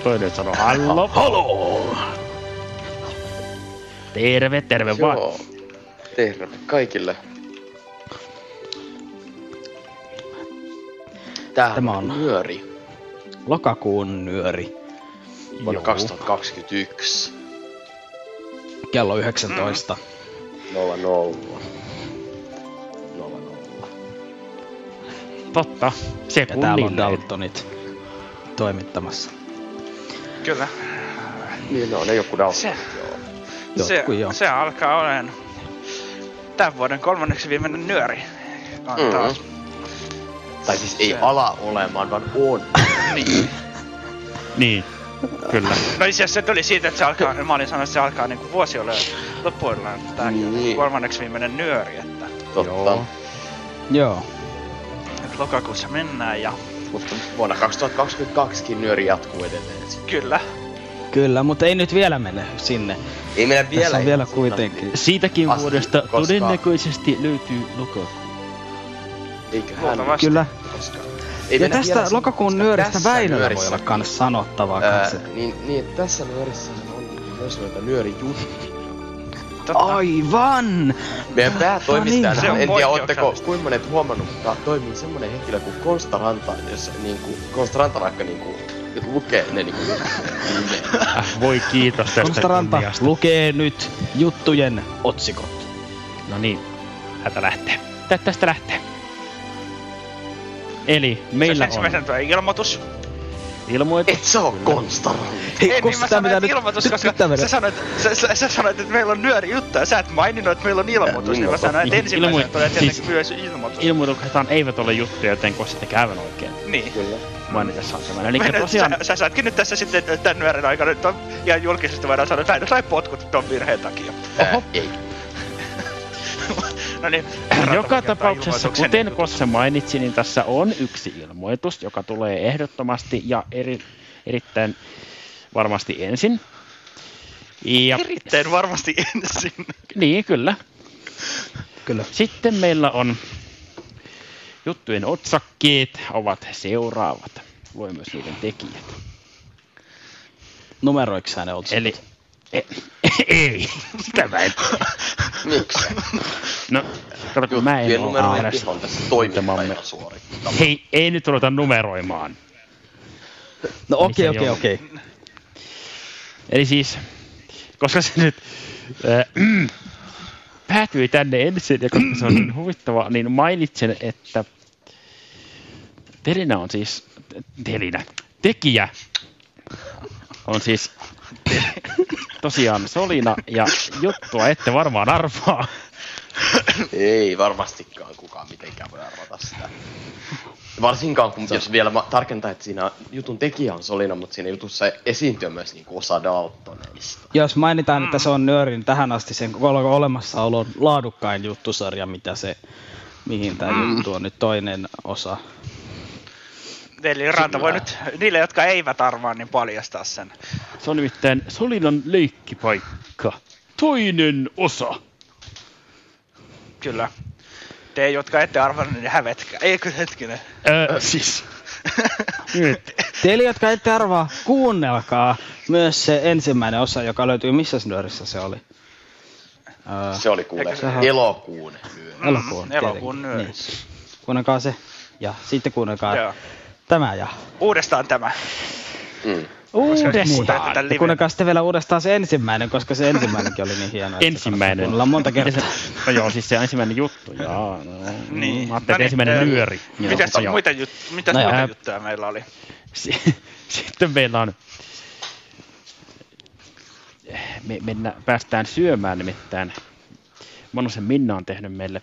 Ja toinen sanoo hallo. Halo! Terve, terve vaan. Joo. Terve kaikille. Tämähän Tämä on nyöri Lokakuun nyöri. vuonna Joo. 2021. Kello 19. 0 0. 0 0. Totta. Se Ja täällä on. Daltonit toimittamassa. Kyllä. Niin no, ne joku Dalton. Se, Joo. se, joo. se alkaa olemaan tämän vuoden kolmanneksi viimeinen nyöri. On Mhm. taas. Tai siis ei Se- ala olemaan, vaan on. Niin. Niin. Kyllä. No itse asiassa se tuli siitä, että se alkaa, mä olin sanonut, että se alkaa niinku vuosi ole loppuillaan tää Niin. kolmanneksi viimeinen nyöri, että, Totta. Joo. Joo. että lokakuussa mennään ja Mutta vuonna 2022kin nyöri jatkuu edelleen. kyllä. Kyllä, mutta ei nyt vielä mene sinne. Ei mennä vielä. Tässä on vielä kuitenkin. Siitäkin Asti, vuodesta koska- todennäköisesti löytyy lokakuu. Eiköhän. Kyllä. Koska Ja ei mennä tästä vielä lokakuun nyöristä Väinöllä voi olla kans sanottavaa Ää, kanssa. niin, niin, tässä nyörissä on myös noita nyörijuttuja. Totta. Aivan! Meidän päätoimittajana, Se on en tiedä ootteko, kuinka monet huomannut, mutta toimii semmonen henkilö kuin Konsta Ranta, jos niinku, Konsta Ranta vaikka niinku lukee ne niinku voi kiitos tästä Konsta Ranta kunniasta. lukee nyt juttujen otsikot. No niin, hätä lähtee. Tä- Tästä lähtee. Eli meillä se on ensimmäisen ilmoitus. Ilmoitus. Et sä oo Konsta Ranta. Hei, Ei, niin mä sanoin, että ilmoitus, nyt, koska nyt sä sanoit, sä, sä, sä sanoit, että meillä on nyöri juttu ja sä et maininnut, että meillä on ilmoitus, niin mä sanoin, että ensimmäisenä tulee tietenkin siis- myös ilmoitus. Ilmoituksethan eivät ole juttuja, joten koska tekee aivan oikein. Niin. Kyllä. Mainitessa on tämän. Eli Mä nyt- tosiaan, Sä, sä, saatkin nyt tässä sitten tämän nyörin aikana nyt on, ja julkisesti voidaan sanoa, että näin sai potkut ton virheen takia. Ää, ei. No niin, joka tapauksessa, kuten. Kosse mainitsi, niin tässä on yksi ilmoitus, joka tulee ehdottomasti ja eri, erittäin varmasti ensin. Ja, Erittäin varmasti ensin. niin, kyllä. Kyllä. Sitten meillä on juttujen otsakkeet ovat seuraavat. Luen myös niiden tekijät. Numeroiksi ne otsikot? Eli ei, sitä mä en. Miksi? No, kato, kun mä en ole toimittajana suorittaa. Hei, ei nyt ruveta numeroimaan. No okei, okei, okei. Eli siis, koska se nyt äh, päätyi tänne ensin, ja koska se on niin huvittava, niin mainitsen, että Telinä on siis, Telinä, tekijä on siis tosiaan Solina, ja juttua ette varmaan arvaa. Ei varmastikaan kukaan mitenkään voi arvata sitä. Varsinkaan, kun jos vielä tarkentaa, että siinä jutun tekijä on Solina, mutta siinä jutussa esiintyy myös niinku osa Daltoneista. Jos mainitaan, että se on nyörin tähän asti sen koko olemassaolon laadukkain juttusarja, mitä se, mihin tämä Mm. juttu on nyt toinen osa. Eli Ranta voi nyt niille, jotka eivät arvaa, niin paljastaa sen. Se on nimittäin Solinan leikkipaikka. Toinen osa. Kyllä. Te, jotka ette arvannut, niin hävetkää. Eikö hetkinen? Öö, siis. Nyt. Teille, jotka ette arvaa, kuunnelkaa myös se ensimmäinen osa, joka löytyy, missä nyörissä se oli? Öö, Se oli kuule se- elokuun yö. elokuun. Mm, elokuun nyörissä. Niin. Kuunnelkaa se. Ja sitten kuunnelkaa Joo. Tämä ja... Uudestaan tämä. Mm. Uudestaan. Kuunnelkaa sitten vielä uudestaan se ensimmäinen, koska se ensimmäinenkin oli niin hieno. Ensimmäinen. Kuunnellaan monta kertaa. se- No joo, siis se ensimmäinen juttu. Jaa, no. Niin. Mä ajattelin, No että niin, ensimmäinen nyöri. Joo, Mitäs no joo. muita, jut, mitäs No joo. muita Ää, juttuja meillä oli? Si- Sitten meillä on, me, mennä, päästään syömään nimittäin. Monosen Minna on tehnyt meille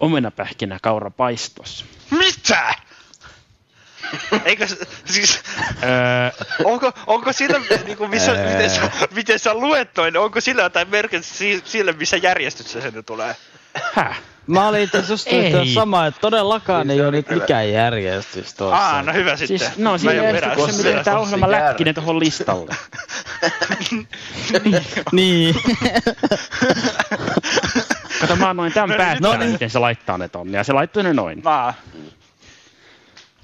omenapähkinä kaurapaistos. Mitä? Eikö siis, Öö, onko, onko sillä, niinku, missä, miten, sä, miten sä luet toinen, onko sillä jotain merkitystä si- sille, missä järjestyksessä se nyt tulee? häh? Mä olin itse just sama, että todellakaan Niin ei ole nyt mikään järjestys tuossa. Aa, no hyvä sitten. Siis, no Mä siinä järjestyksessä, miten tämä on ohjelma se lätkinen järjestys. tuohon listalle. niin. Kato, mä annoin tämän No päättää, no niin. miten se laittaa ne tonne, ja se laittoi ne noin. Maa.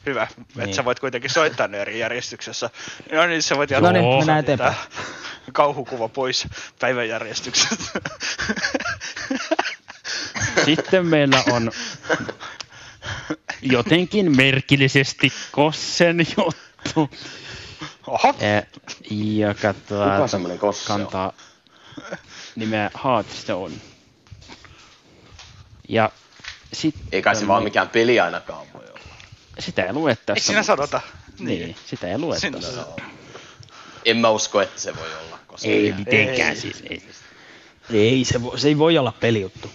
Hyvä, että Niin. sä voit kuitenkin soittaa ne eri järjestyksessä. No niin, sä voit No jatkaa niin, Joo. mennään eteenpäin. kauhukuva pois päiväjärjestyksestä. Sitten meillä on jotenkin merkillisesti Kossen juttu, Oho, eh, joka Kuka tuota, kantaa nimeä Hearthstone. Ja sitten Ei kai se vaan mikään peli ainakaan voi. Sitä ei lue tässä. ei siinä mutta- sanota. Niin, sitä ei lue Siinä tässä. En mä usko, että se voi olla, koska Ei mitenkään Ei. siis. Ei. Ei, se, vo, se ei voi olla pelijuttu.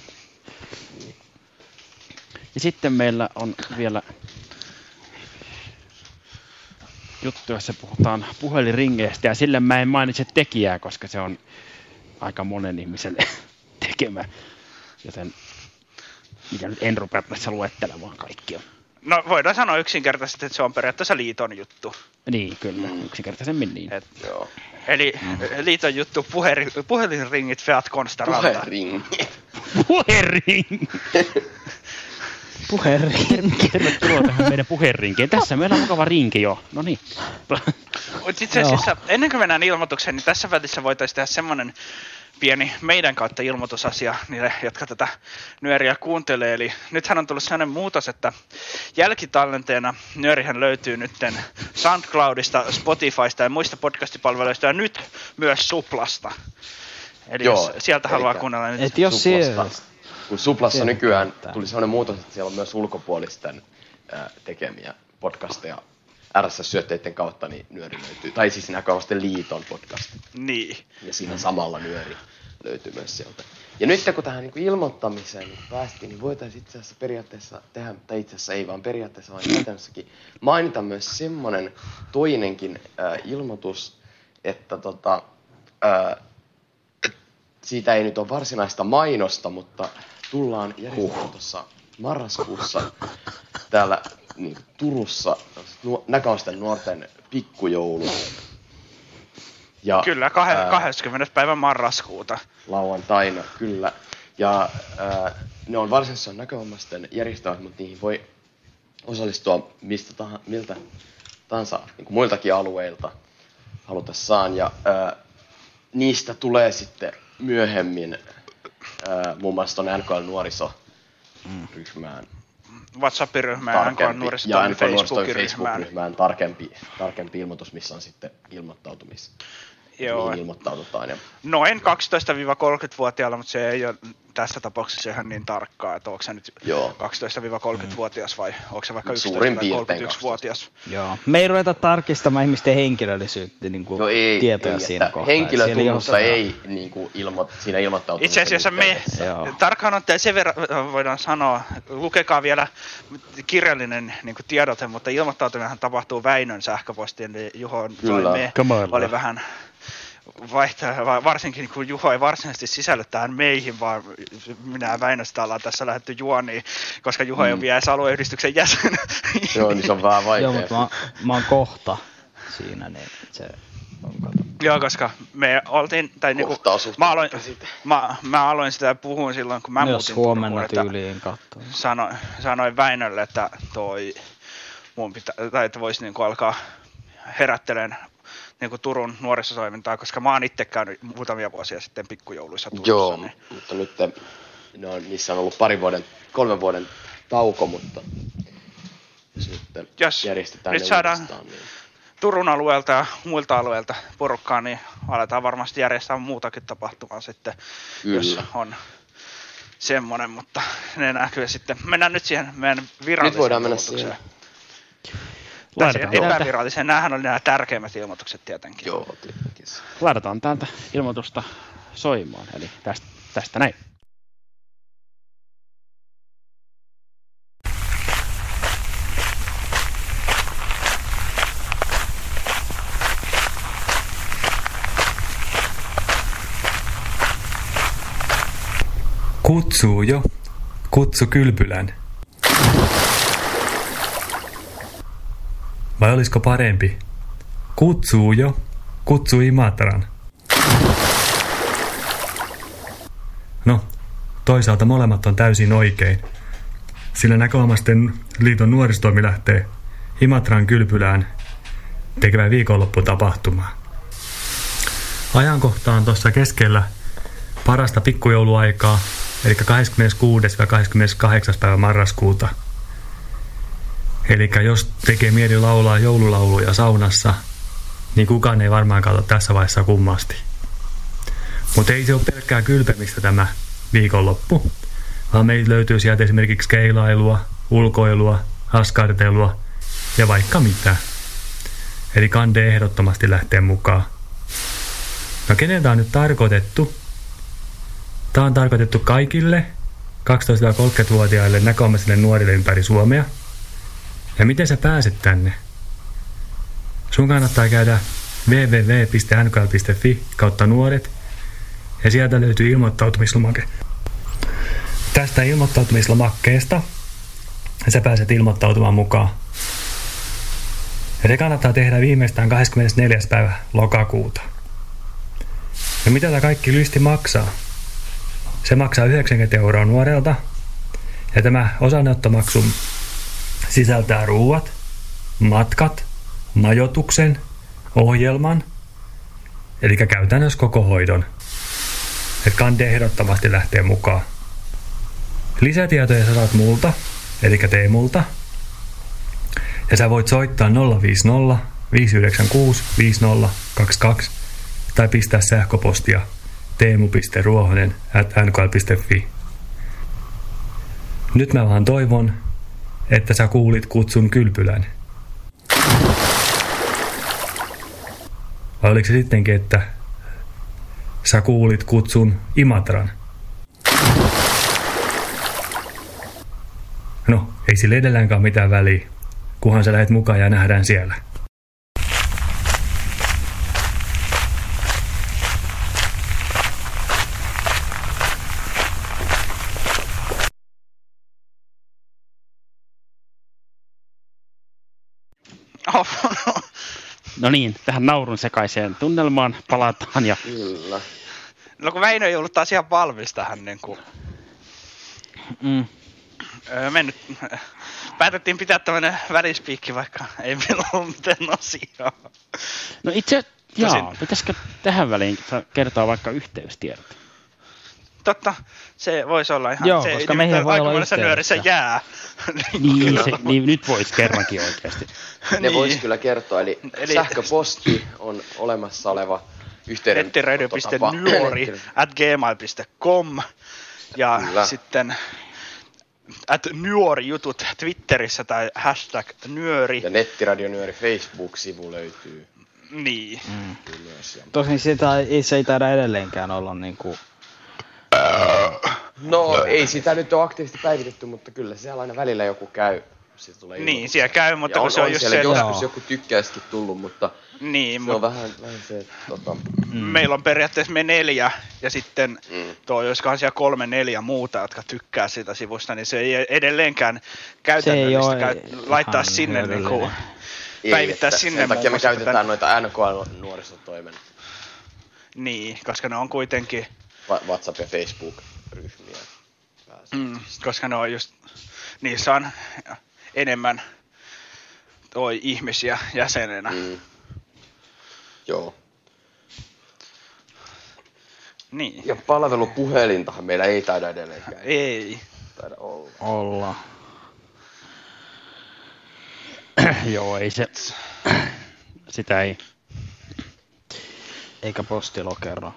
Ja sitten meillä on vielä juttu, jossa puhutaan puhelinringeistä, ja sille mä en mainitse tekijää, koska se on aika monen ihmisen tekemä. Joten mitä nyt en rupea tässä luettelemaan kaikkia. No voidaan sanoa yksinkertaisesti, että se on periaatteessa liiton juttu. Niin, kyllä, yksinkertaisemmin niin. Et, Joo. eli liiton juttu puheri, puhelinringit Fiat Constaralta. Puheringi. Puhering! Puherinki. Tervetuloa tähän meidän puherinkiin. Tässä meillä on mukava rinki jo. No niin. Mut itse asiassa, ennen kuin mennään ilmoitukseen, niin tässä välissä voitaisiin tehdä semmoinen pieni meidän kautta ilmoitusasia niille, jotka tätä nyöriä kuuntelee. Eli nythän on tullut sellainen muutos, että jälkitallenteena nyörihän löytyy nytten SoundCloudista, Spotifysta ja muista podcastipalveluista ja nyt myös Suplasta. Eli Joo, jos sieltä haluaa kuunnella, niin Et jos siellä... Suplasta. Kun Suplassa Siellä nykyään tuli sellainen muutos, että siellä on myös ulkopuolisten tekemiä podcasteja RSS-syötteiden kautta, niin nyöri löytyy. Tai siis näköisesti liiton podcast. niin. Ja siinä samalla nyöri löytyy myös sieltä. Ja nyt kun tähän niin ilmoittamiseen niin päästiin, niin voitaisiin itse asiassa periaatteessa tehdä, tai itse asiassa ei vaan periaatteessa, vaan käytännössäkin mainita myös semmoinen toinenkin äh, ilmoitus, että tota, äh, siitä ei nyt ole varsinaista mainosta, mutta tullaan järjestämään tuossa marraskuussa täällä niin Turussa nuo, näköisten nuorten pikkujoulu. Ja, Kyllä, kahe, ää, 20. päivä marraskuuta. lauantaina, kyllä. Ja ää, ne on varsinaisesti näkövammaisten järjestämät, mutta niihin voi osallistua mistä tahansa, miltä tahansa niin kuin muiltakin alueilta halutessaan. Ja ää, niistä tulee sitten myöhemmin ää, muun muassa tuonne NKL nuorisoryhmään WhatsApp-ryhmään, NK tarkempi, nuorisotoimi ja NKL nuorisotoimi Facebook-ryhmään. Facebook-ryhmään tarkempi, tarkempi ilmoitus, missä on sitten ilmoittautumis. Joo. Mihin ilmoittaudutaan. Ja Noin 12-30-vuotiailla, mutta se ei ole tässä tapauksessa ihan niin tarkkaa, että onko se nyt Joo. 12-30-vuotias vai onko se vaikka 11 Suurin tai piirtein 31-vuotias. Joo. Me ei ruveta tarkistamaan ihmisten henkilöllisyyttä, niin kuin No ei, tietoja ei siinä kohtaa. Henkilötunnusta ei niin kuin ilmo, siinä ilmoittautumisen Itse asiassa me. Joo. tarkkaan ottaen sen verran voidaan sanoa, lukekaa vielä kirjallinen niin kuin tiedote, mutta ilmoittautuminenhan tapahtuu Väinön sähköpostiin, eli Juho Kyllä. oli vähän vaihtaa, va- varsinkin kun Juho ei varsinaisesti sisälly tähän meihin, vaan minä ja Väinöstä ollaan tässä lähdetty juoniin, koska Juho ei ole vielä edes alueyhdistyksen jäsen. Joo, niin se on vähän vaikea. Joo, mutta mä, mä oon kohta siinä, niin se on kato. Joo, koska me oltiin, tai niinku, mä, aloin, käsite. mä, mä aloin sitä puhua silloin, kun mä Myös muutin huomenna tyyliin katsoa. sanoin, sanoin Väinölle, että toi mun pitä, tai että voisi niinku alkaa herättelemään niinku Turun nuorisotoimintaa, koska mä oon itse käynyt muutamia vuosia sitten pikkujouluissa Turussa. Joo, Niin. mutta nyt no, niissä on ollut parin vuoden, kolmen vuoden tauko, mutta nyt Jos järjestetään nyt saadaan- niin Turun alueelta ja muilta alueilta porukkaa, niin aletaan varmasti järjestää muutakin tapahtumaa sitten, Kyllä. jos on semmoinen, mutta ne näkyy sitten. Mennään nyt siihen meidän viralliseen voidaan mennä siihen. Laitetaan epäviralliseen. Nämähän oli nämä tärkeimmät ilmoitukset tietenkin. Joo, tietenkin. laitetaan täältä ilmoitusta soimaan, eli tästä, tästä näin. Kutsuu jo. Kutsu kylpylän. Vai olisiko parempi? Kutsuu jo. Kutsu Imatran. No, toisaalta molemmat on täysin oikein. Sillä näköomasten liiton nuoristoimi lähtee Imatran kylpylään tekemään viikonlopputapahtumaa. Ajankohta on tuossa keskellä parasta pikkujouluaikaa, eli 26. ja 28. päivä marraskuuta. Eli jos tekee mieli laulaa joululauluja saunassa, niin kukaan ei varmaan katso tässä vaiheessa kummasti. Mutta ei se ole pelkkää kylpemistä tämä viikonloppu, vaan meillä löytyy sieltä esimerkiksi keilailua, ulkoilua, askartelua ja vaikka mitä. Eli kande ehdottomasti lähtee mukaan. No keneltä on nyt tarkoitettu? Tämä on tarkoitettu kaikille 12-30-vuotiaille näköomaisille nuorille ympäri Suomea. Ja miten sä pääset tänne? Sun kannattaa käydä www.nkl.fi kautta nuoret ja sieltä löytyy ilmoittautumislomake. Tästä ilmoittautumislomakkeesta sä pääset ilmoittautumaan mukaan. Ja se kannattaa tehdä viimeistään 24. päivä lokakuuta. Ja mitä tämä kaikki lysti maksaa? Se maksaa 90 euroa nuorelta. Ja tämä osanottomaksu sisältää ruuat, matkat, majoituksen, ohjelman, eli käytännössä koko hoidon. Et kande ehdottomasti lähtee mukaan. Lisätietoja sä saat multa, eli Teemulta. Ja sä voit soittaa 050 596 5022 tai pistää sähköpostia teemu.ruohonen at nkl.fi. Nyt mä vaan toivon, että sä kuulit kutsun kylpylän. Vai oliko se sittenkin, että sä kuulit kutsun Imatran? No, ei sillä edelläänkään mitään väliä, kunhan sä lähet mukaan ja nähdään siellä. Oh, no. No niin, tähän naurun sekaiseen tunnelmaan palataan ja Kyllä. no kun Väinö ei ollut taas ihan valmis tähän niin kuin, mm, öö, mennyt. Päätettiin pitää tämmönen välispiikki, vaikka ei meillä ollut mitään asiaa. No itse, jaa, Tosin- pitäisikö tähän väliin kertoa vaikka yhteystiedot? Totta, se voisi olla ihan... Joo, se koska meihin voi olla yhteydessä. jää. Niin, se, niin nyt voisi kerrankin oikeasti. Ne Niin. vois kyllä kertoa, eli, Eli- sähköposti on olemassa oleva yhteyden... nettiradio.nuori Netti- at gmail.com ja Kyllä. sitten at nyörijutut Twitterissä tai hashtag nyöri. Ja nettiradionyöri Facebook-sivu löytyy Niin. Ja... Tosin sitä ei, se ei taida edelleenkään olla niinku... No ei sitä nyt ole aktiivisesti päivitetty, mutta kyllä siellä aina välillä joku käy. Siitä tulee Niin, ilmoitus. siellä käy, mutta ja kun on, se on on just siellä se, että- joskus joku tykkäyskin tullut, mutta Niin, se on mutta vähän, vähän se, tota, mm. meillä on periaatteessa me neljä ja sitten Mm. tuo, joskohan siellä kolme neljä muuta, jotka tykkää sitä sivusta, niin se ei edelleenkään käytännöllistä ole käy, ihan laittaa sinne niin kuin, ei, Päivittää että sinne Sen takia me muassa käytetään noita NKL-nuorisotoimen niin, koska ne on kuitenkin WhatsApp- ja Facebook-ryhmiä. Mm, koska ne on just, niissä on enemmän toi ihmisiä jäsenenä. Mm. Joo. Niin. Ja palvelupuhelintahan meillä ei taida edelleenkään Ei. taida olla. Olla. Joo, ei se... sitä ei. Eikä postilokero.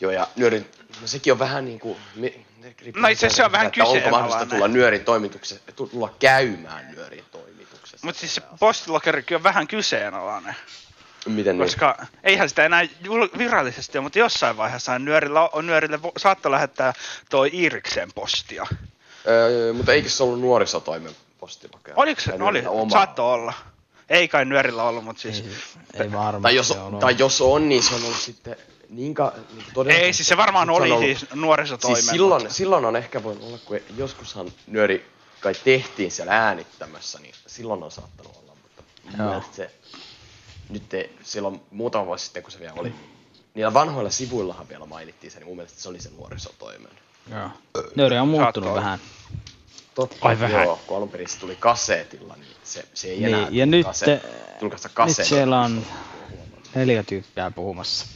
Joo, ja nyörin, no sekin on vähän niinku... Me, ne riippuu No itse asiassa se on vähän että Onko mahdollista kyseenalainen. tulla nyörin toimituksessa, tulla käymään nyörin toimituksessa? Mutta siis se postilokerikin on vähän kyseenalainen. Miten niin? Koska eihän sitä enää virallisesti ole, mutta jossain vaiheessa nyörillä, nyörille vo- saattoi lähettää toi Iirikseen postia. Öö, mutta eikö se ollut nuorisotoimen postilokero? Oliko se? Oli, oma? saattoi olla. Ei kai nyörillä ollut, mutta siis... Ei, ei varmasti Tai jos, ole. tai jos on, niin se on ollut sitten niin, ka, niin todella... Ei, siis se varmaan oli ollut- siis nuorisotoimen. Siis silloin, silloin on ehkä voinut olla, kun joskushan nyöri kai tehtiin siellä äänittämässä, niin silloin on saattanut olla, mutta mielestä se, nyt ei, silloin muutama vuosi sitten, kun se vielä oli, niillä vanhoilla sivuillahan vielä mainittiin se, niin mun mielestä se oli se nuorisotoimen. Joo. Nöyri on muuttunut Saattaa vähän. Totta, Ai vähän. Joo, kun alun perin se tuli kaseetilla, niin se, se ei enää Niin, ja nyt, kase, julkaista nyt siellä on neljä tyyppiä puhumassa.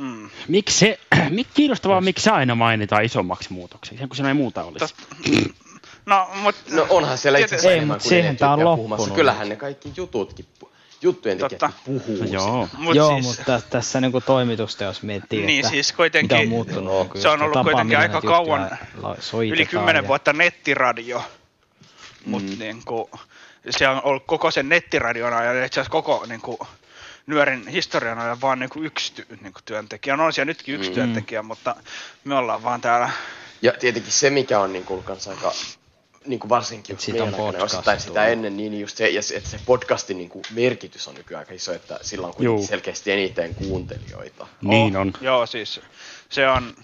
Mm. Miksi se, mik, kiinnostavaa, miksi se aina mainitaan isommaksi muutokseksi, kun siinä ei muuta olisi. Tot- No, mut... No onhan siellä itse asiassa Ei, enemmän mut kuin siihen tää on puhumassa. Kyllähän ne kaikki jututkin, pu- juttujen tekijät puhuu No joo. Mut Joo, siis, mutta tässä niinku toimitusta, jos miettii, Niin, että siis kuitenkin- mitä on muuttunut. Kun Se on ollut tapa, kuitenkin aika kauan- yli kymmenen ja- vuotta nettiradio. Mut Mm. niinku, se on ollut koko sen nettiradion ajan, ja itse asiassa koko niinku, Nyörin historian ajan vaan niinku yksi ty, niinku, työntekijä. No on siellä nytkin yksi Mm. työntekijä, mutta me ollaan vaan täällä Ja tietenkin se, mikä on niin kuin, kans aika, niin kuin varsinkin Et siitä on meidän aikana, podcast osittain sitä ennen, niin just se, ja se, että se podcastin niin kuin merkitys on nykyään aika iso, että sillä on kuitenkin Juu. selkeästi eniten kuuntelijoita. Niin Oh, on. Joo, siis se on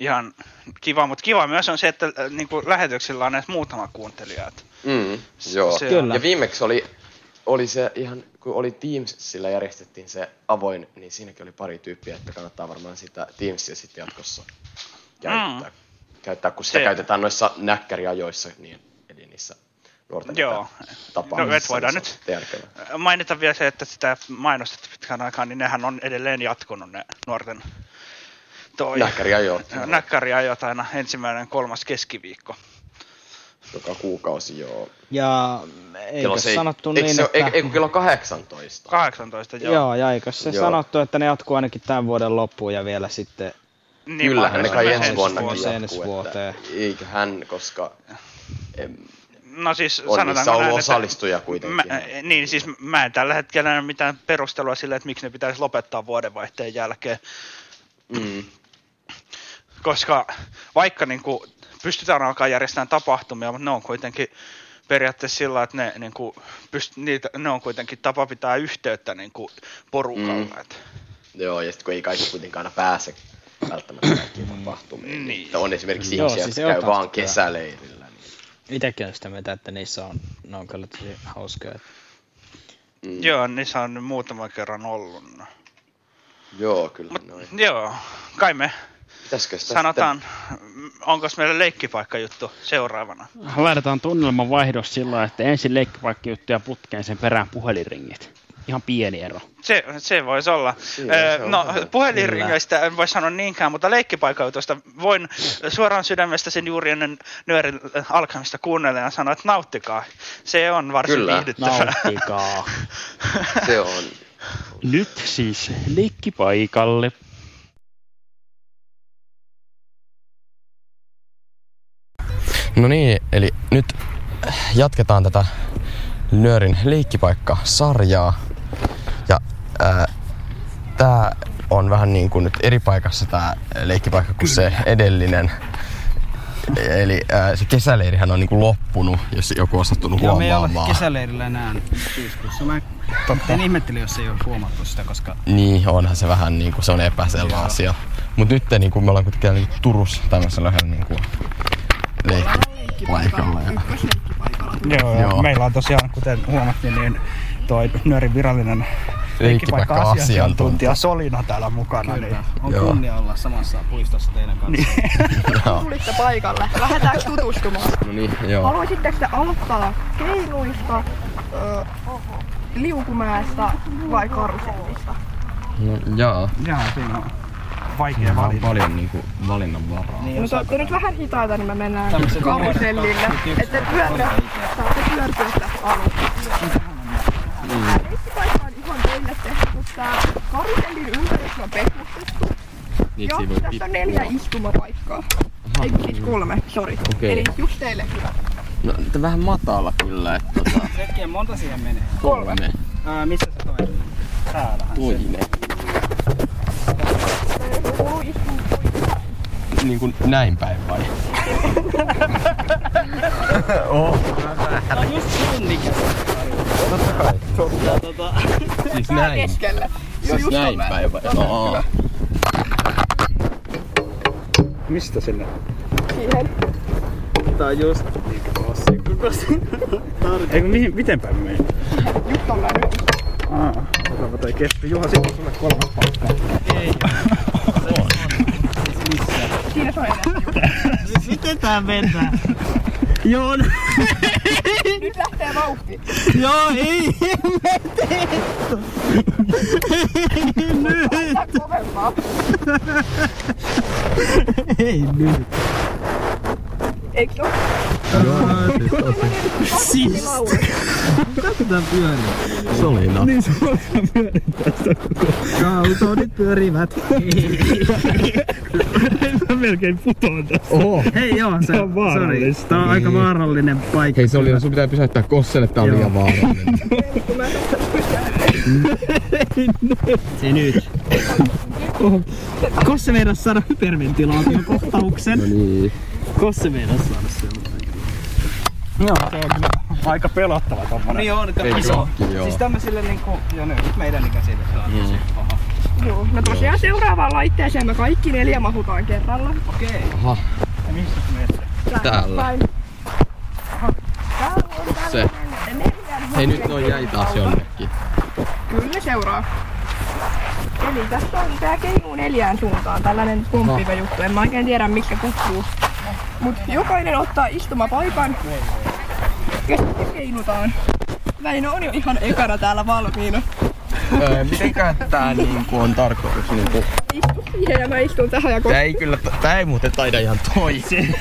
ihan kiva, mutta kiva myös on se, että äh, niinku, lähetyksillä on edes muutama kuuntelija. Mm, joo. Se- Kyllä. Ja viimeksi oli, oli se ihan, kun oli Teamsillä järjestettiin se avoin, niin siinäkin oli pari tyyppiä, että kannattaa varmaan sitä Teamsia sitten jatkossa käyttää. käyttää kun sitä Se- käytetään noissa näkkäriajoissa, niin, eli niissä nuorten Joo. tapaamisissa. No, et voidaan nyt- järkevää. Mainita vielä se, että sitä mainostettu pitkään aikaan, niin nehän on edelleen jatkunut ne nuorten toi Näkkäriajot näkkäriajot aina ensimmäinen kolmas keskiviikko. Joka kuukausi, joo. Ja eikö se, sanottu eikö niin, se, että... Eikö, eikö kello 18? 18, joo. Joo, ja eikö se Joo. sanottu, että ne jatkuu ainakin tämän vuoden loppuun ja vielä sitten... Niin, Kyllähän ne kai ensi vuoteen. jatkuu, että eiköhän, koska em, No siis on sanotaanko ollut näin, osallistuja kuitenkin. Mä, niin, siis mä en tällä hetkellä näe mitään perustelua sille, että miksi ne pitäisi lopettaa vuodenvaihteen jälkeen. Mm. Koska vaikka niin kuin, pystytään alkaa järjestämään tapahtumia, mutta ne on kuitenkin periaatteessa sillä, että ne, niin kuin, pyst- niitä, ne on kuitenkin tapa pitää yhteyttä niin kuin, porukalla. Mm. Mm. Joo, ja sitten kun ei kaikki kuitenkaan aina pääse välttämättä kaikkiin tapahtumiin. Niin. Niin. On esimerkiksi Joo, ihmisiä, siis jotka käy vaan kyllä. kesäleirillä. Niin. Itsekin on sitä mieltä, että niissä on, ne on kyllä tosi hauskoja. Mm. Joo, niissä on nyt muutaman kerran ollut. Joo, kyllä Mut, noin. joo, kai me sitä sanotaan, onko meillä leikkipaikkajuttu seuraavana? Laitetaan tunnelman vaihdos sillä että ensin leikkipaikkajuttuja putkeen sen perään puhelinringit. Ihan pieni ero. Se, se voisi olla. Siinä Öö, se on no, hyvä. puhelinringoista en voi sanoa niinkään, mutta leikkipaikautosta voin suoraan sydämestä sen juuri ennen nyörin alkamista kuunnella ja sanoa, että nauttikaa. Se on varsin Kyllä. viihdyttävää. Nauttikaa. Se on. Nyt siis leikkipaikalle. No niin, eli nyt jatketaan tätä Nyörin leikkipaikka-sarjaa. Ja ää, tää on vähän niin kuin nyt eri paikassa tää leikkipaikka kuin se edellinen. Eli ää, se kesäleirihän on niin kuin loppunut, jos joku on sattunut Joo, me ei olla huomaamaan. kesäleirillä enää syyskuussa. Mä Totta. ihmettelin, jos ei ole huomattu sitä, koska Niin, onhan se vähän niin kuin, se on epäselvä Joo. asia. Mut nyt niin kuin, me ollaan kuitenkin niin Turussa tämmöisellä yhdellä niin kuin, leikkipaikalla. Ja... Joo, Joo. Joo. meillä on tosiaan, kuten huomattiin, niin toi Nyörin virallinen Leikkipaikka-asiantuntija. Solina täällä mukana. Niin. on Joo. kunnia olla samassa puistossa teidän kanssa. Joo. tulitte paikalle. Lähdetäänkö tutustumaan? No niin, joo. Haluaisitteko te aloittaa keinuista, ö, liukumäestä vai karusellista? No, jaa. Jaa, siinä on vaikea Ihan on paljon niinku valinnanvaraa. Niin, no te olette nyt vähän hitaita, niin me mennään karusellille. Että pyörä, saatte pyörtyä sitä alusta. Niin. On ihan teille tehty, mutta karusellin ympäristö on pehmustettu. Niin, Joo, tässä on neljä istumapaikkaa. Ei siis kolme, sori. Okay. Eli just teille hyvä. No, vähän matala kyllä, että tota... Hetkiä, monta siihen menee? Kolme. kolme. Ää, missä se toinen? Täällä. Toinen. Niin kuin näin päin vai? Tää on just sun ikäistä. Totta kai. Ja tota, Siis näin. keskelle. Joo, Siis just näin päin vai? Hyvä. mistä sinne? Siihen. Tää on just niinku tossa kokoisin. Eikö mihin, miten päin me Just tolleen nyt. Aa, otapa toi keppi. Juha, sitten sulle kolmas paikka. Ei. Siinä tää mennään? Joo, no- Nyt lähtee vauhti. joo, ei. Tää kovempaa. Ei nyt. Se ole? Siis. Mitä tää pyörii? Solina. Niin se on pyörin tästä koko. Kautonit pyörivät. Mä melkein putoan tästä. Oho. Hei joo, se Tää on vaarallista. Sorry. Tää on aika vaarallinen paikka. Hei se oli, sun pitää pysäyttää Kosselle, tää on Joo. liian vaarallinen. Se nyt. Kosse meinas saada hyperventilaatiokohtauksen. No niin. Kosse meinas saada sen. Joo. Se on kyllä aika pelottava tommonen. Niin on, että iso. joo. Siis tämmöisille niinku, jo nyt meidän ikäisille tää on tosi paha. Joo, no tosiaan seuraavaan laitteeseen me kaikki neljä mahutaan kerralla. Okei. Aha. Ja missä sä menet? Täällä. Päin. Täällä on Se. Hei nyt noin jäi taas jonnekin. Kyllä seuraa. Eli tässä on tää keinu neljään suuntaan, tällainen pomppiva juttu. En mä oikein tiedä mikä kutsuu. Mut jokainen ottaa istumapaikan ja sitten keinutaan. Väinö on jo ihan ekana täällä valmiina. Öö, mitenköhän tää niinku on tarkoitus niinku... Istu siihen ja mä istun tähän ja Tää ei kyllä, tää ei muuten taida ihan toisin.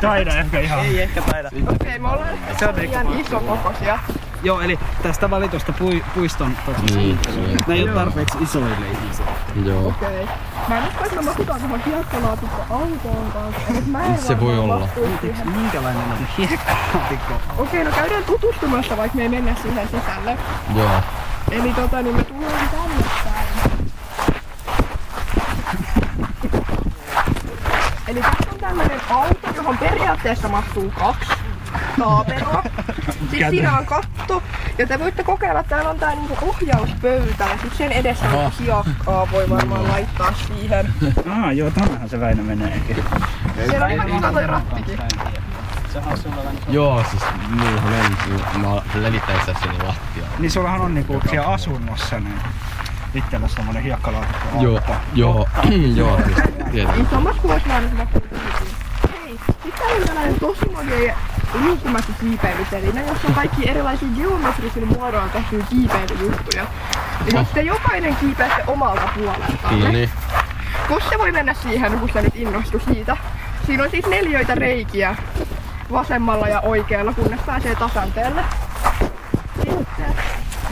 Taida ehkä ihan. Ei ehkä taida. Okei, me ollaan Se on liian ison kokoisia. Joo, eli tästä valitusta pui, puiston tota, Niin, Ne ei ole tarpeeksi isoille ihmisille. joo. Okei. Mä en usko, että me mahutaan tuohon hiekkalaatikko autoon kanssa. Mut mä en Se voi olla. Minkälainen on hiekkalaatikko? Okei, no käydään tutustumassa, vaikka me ei mennä siihen sisälle. Joo. Eli tota, niin me tullaan tänne päin. Eli tässä on tällainen auto, johon periaatteessa mahtuu kaksi taaperoa. Sitten siinä on katto. Ja te voitte kokeilla, että täällä on tää niinku ohjauspöytä. Ja sit sen edessä on hiekkaa, voi varmaan laittaa siihen. Ah, joo, tämähän se Väinö meneekin. Siellä on ihan iso toi rattikin. Joo, siis mullahan ensin, mä levittäin sitä sinne lattialle. Niin sullahan on niinku siellä asunnossa niin itsellä semmonen hiekkalaatikko Joo, joo, joo, siis tietenkin. Isommassa kuvassa mä sit täällä on tällainen tosi magia liukumäki kiipeilytelinä, jossa on kaikki erilaisia geometrisillä muodoilla tehtyjä kiipeilyjuttuja. Ja jos te jokainen kiipeätte omalta puoleltaan. No niin. Kosse voi mennä siihen, kun se nyt innostui siitä. Siinä on siis neljöitä reikiä vasemmalla ja oikealla, kunnes pääsee tasanteelle. Sitten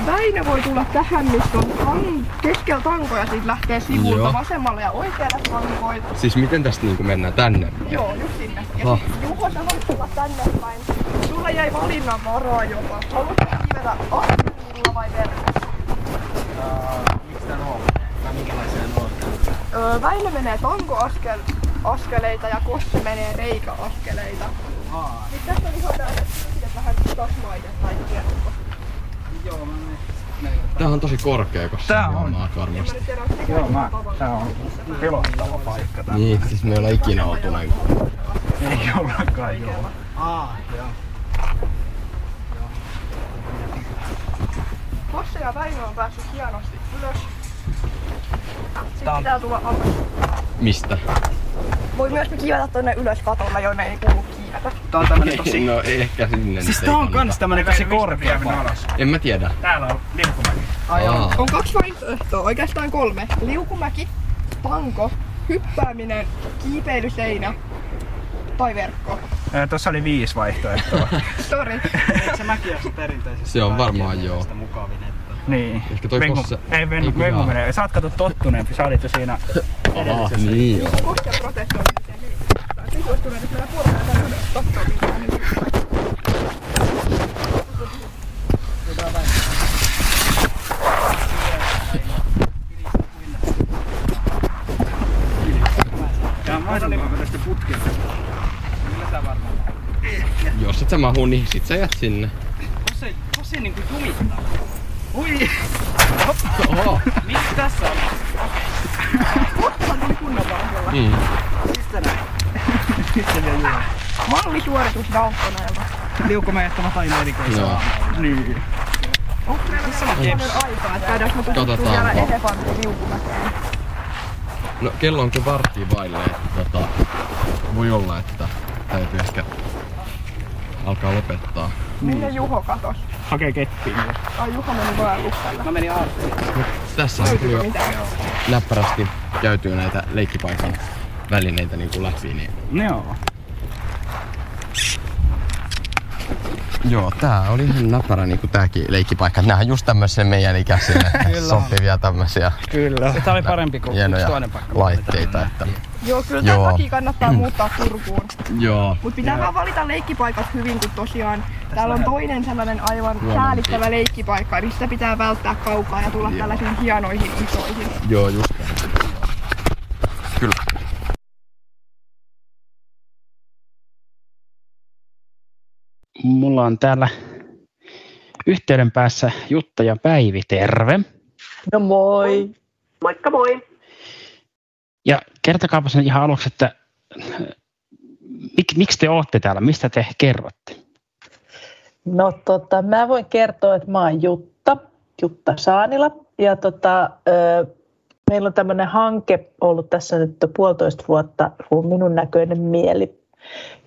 Väinö voi tulla tähän, missä on tang- keskellä tankoja, siitä lähtee sivulta Joo. vasemmalla ja oikealle tankoilta. Siis miten tästä niinku mennään tänne? Joo, just sinne. Ja Ha. sit Juho, sä voit tulla tänne päin. Sulla jäi valinnan varaa jopa. Haluatko kivetä askelilla vai verkossa? Miksi tää nuo? Tai minkälaisia nuo? Öö, Väinö menee tankoaskel askeleita ja Kosse menee reikäaskeleita. Aa, Nyt tässä on ihan tällaiset fyysiset vähän tasmaiset tai kiekko. Joo, mä menen. Tää on tosi korkea, koska Tää on. onko se Joo, mä, tää on pelottava paikka tää. Niin, siis me ei olla ikinä oltu näin. Ei ollakaan joo. Aa, joo. Kosse ja Väinö on päässyt hienosti ylös. Sitten Tää on- pitää tulla alas. Mistä? Voi myös kiivetä tonne ylös katolle, jonne ei kuulu Tää on tämmönen tosi... No ehkä sinne Siis tää on kans tämmönen tosi korkea alas. En mä tiedä. Täällä on liukumäki. Ai. Aa. On kaksi vaihtoehtoa, oikeastaan kolme. Liukumäki, panko, hyppääminen, kiipeilyseinä tai verkko. Ää, Tuossa oli viisi vaihtoehtoa. Sori. Eikö se mäki ole se perinteisesti Se on varmaan joo. mukavin, että niin. Ehkä toi Vengu, Fosse- ei, Vengu jaa? menee. Sä oot kato tottuneempi, sä olit jo siinä Aha, niin joo. Kohta protestoimiseen kehitystä. Nyt voisi tulla nyt meillä puolella Jos et sä mahu, niin sit sä jät sinne. Tosi, tosi niinku jumittaa. Ui! Oho. Miksi tässä on? Kohtahan tuli kunnon vartiolla. Mm. Mistä näin? Vielä juu. Mallisuoritus Daltoneelta. Liukumeettama tai erikoisia. Joo. Niin. Onko meillä paljon aikaa, että käydäänkö me vielä elefantin liukumäkeen? No kello on kyllä varttia vaille, että tota, voi olla, että täytyy ehkä alkaa lopettaa. Minne Juho katos? Hakee keppiin. Ai Juho meni vaellukselle. Mä menin aarteen. Tässä on kyllä näppärästi käytyä näitä leikkipaikan välineitä niin kuin läpi, niin Joo. Joo, tää oli ihan näppärä niinku tääkin leikkipaikka. Nää on just tämmöisiä meidän ikäisille sopivia tämmöisiä Kyllä. Tää oli parempi kuin yksi toinen paikka. laitteita. Että, Joo, kyllä tämän Joo. takia kannattaa muuttaa Turkuun. joo. Mutta pitää vaan valita leikkipaikat hyvin, kun tosiaan täällä on toinen sellainen aivan säälittävä leikkipaikka, mistä pitää välttää kaukaa ja tulla tällaisiin hienoihin isoihin. Joo, just Mulla on täällä yhteyden päässä Jutta ja Päivi, terve. No moi. Moikka moi. Ja kertokaapa sen ihan aluksi, että mik, miksi te olette täällä, mistä te kerrotte? No tota, mä voin kertoa, että mä oon Jutta, Jutta Saanila. Ja tota, ö, meillä on tämmöinen hanke ollut tässä nyt puolitoista vuotta kuin minun näköinen mieli.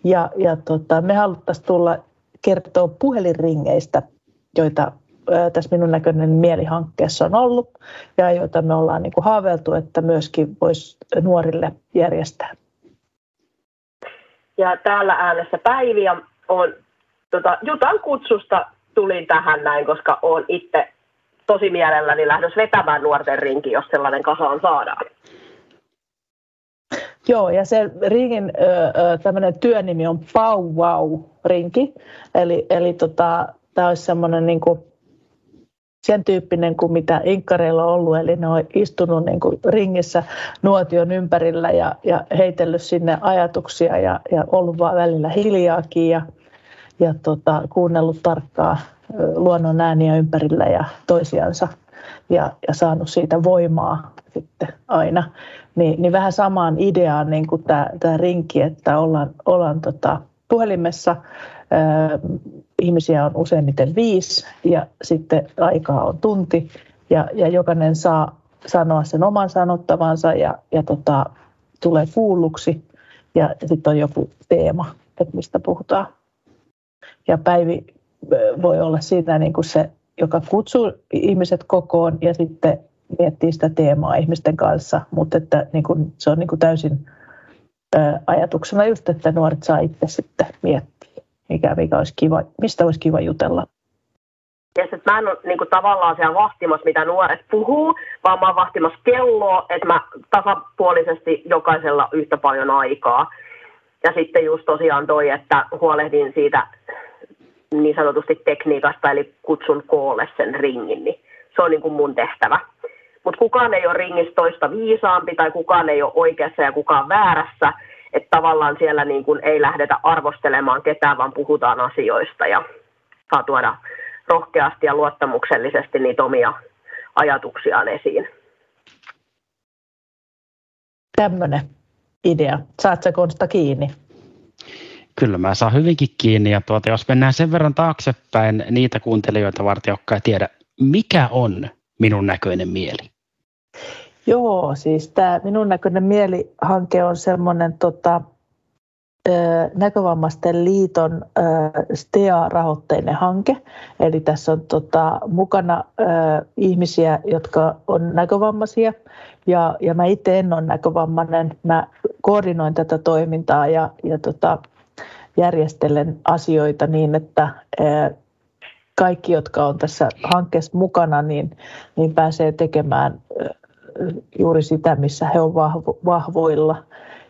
Ja, ja tota, me haluttaisiin tulla kertoa puhelinringeistä, joita tässä minun näköinen mielihankkeessa on ollut ja joita me ollaan niin kuin haaveiltu, että myöskin voisi nuorille järjestää. Ja täällä äänessä Päivi ja on, tota, Jutan kutsusta tulin tähän näin, koska olen itse tosi mielelläni lähdössä vetämään nuorten rinki, jos sellainen kasaan saadaan. Joo, ja se ringin tämmöinen työnimi on Pau Wow rinki. Eli, eli tota, tämä olisi semmoinen niin kuin, sen tyyppinen kuin mitä inkkareilla on ollut, eli ne on istunut niin kuin ringissä nuotion ympärillä ja, ja heitellyt sinne ajatuksia ja, ja ollut vaan välillä hiljaakin ja, ja tota, kuunnellut tarkkaa luonnon ääniä ympärillä ja toisiansa ja, ja saanut siitä voimaa sitten aina. Niin, niin vähän samaan ideaan niin kuin tämä, tämä rinki, että ollaan, ollaan tota, puhelimessa, ää, ihmisiä on useimmiten viisi ja sitten aikaa on tunti ja, ja jokainen saa sanoa sen oman sanottavansa ja, ja tota, tulee kuulluksi ja sitten on joku teema, että mistä puhutaan. Ja Päivi ö, voi olla siinä niin kuin se, joka kutsuu ihmiset kokoon ja sitten miettii sitä teemaa ihmisten kanssa, mutta että niin kuin, se on niin kuin täysin ö, ajatuksena just, että nuoret saa itse sitten miettiä, mikä, mikä olisi kiva, mistä olisi kiva jutella. Ja sit mä en ole niin kuin, tavallaan siellä vahtimassa, mitä nuoret puhuu, vaan mä oon vahtimassa kelloa, että mä tasapuolisesti jokaisella yhtä paljon aikaa. Ja sitten just tosiaan toi, että huolehdin siitä niin sanotusti tekniikasta, eli kutsun koolle sen ringin, niin se on niin kuin mun tehtävä. Mutta kukaan ei ole ringissä toista viisaampi tai kukaan ei ole oikeassa ja kukaan väärässä. Että tavallaan siellä niin kuin ei lähdetä arvostelemaan ketään, vaan puhutaan asioista ja saa tuoda rohkeasti ja luottamuksellisesti niitä omia ajatuksiaan esiin. Tämmöinen idea. Saat sä Konsta kiinni? Kyllä mä saan hyvinkin kiinni ja tuota, jos mennään sen verran taaksepäin niitä kuuntelijoita varten, jotka ei tiedä, mikä on minun näköinen mieli? Joo, siis tämä minun näköinen mielihanke on semmoinen tota, ö, näkövammaisten liiton ö, STEA-rahoitteinen hanke. Eli tässä on tota, mukana ö, ihmisiä, jotka on näkövammaisia. Ja, ja mä itse en ole näkövammainen. Mä koordinoin tätä toimintaa ja, ja tota, järjestelen asioita niin, että kaikki, jotka on tässä hankkeessa mukana, niin, niin pääsee tekemään juuri sitä, missä he ovat vahvoilla.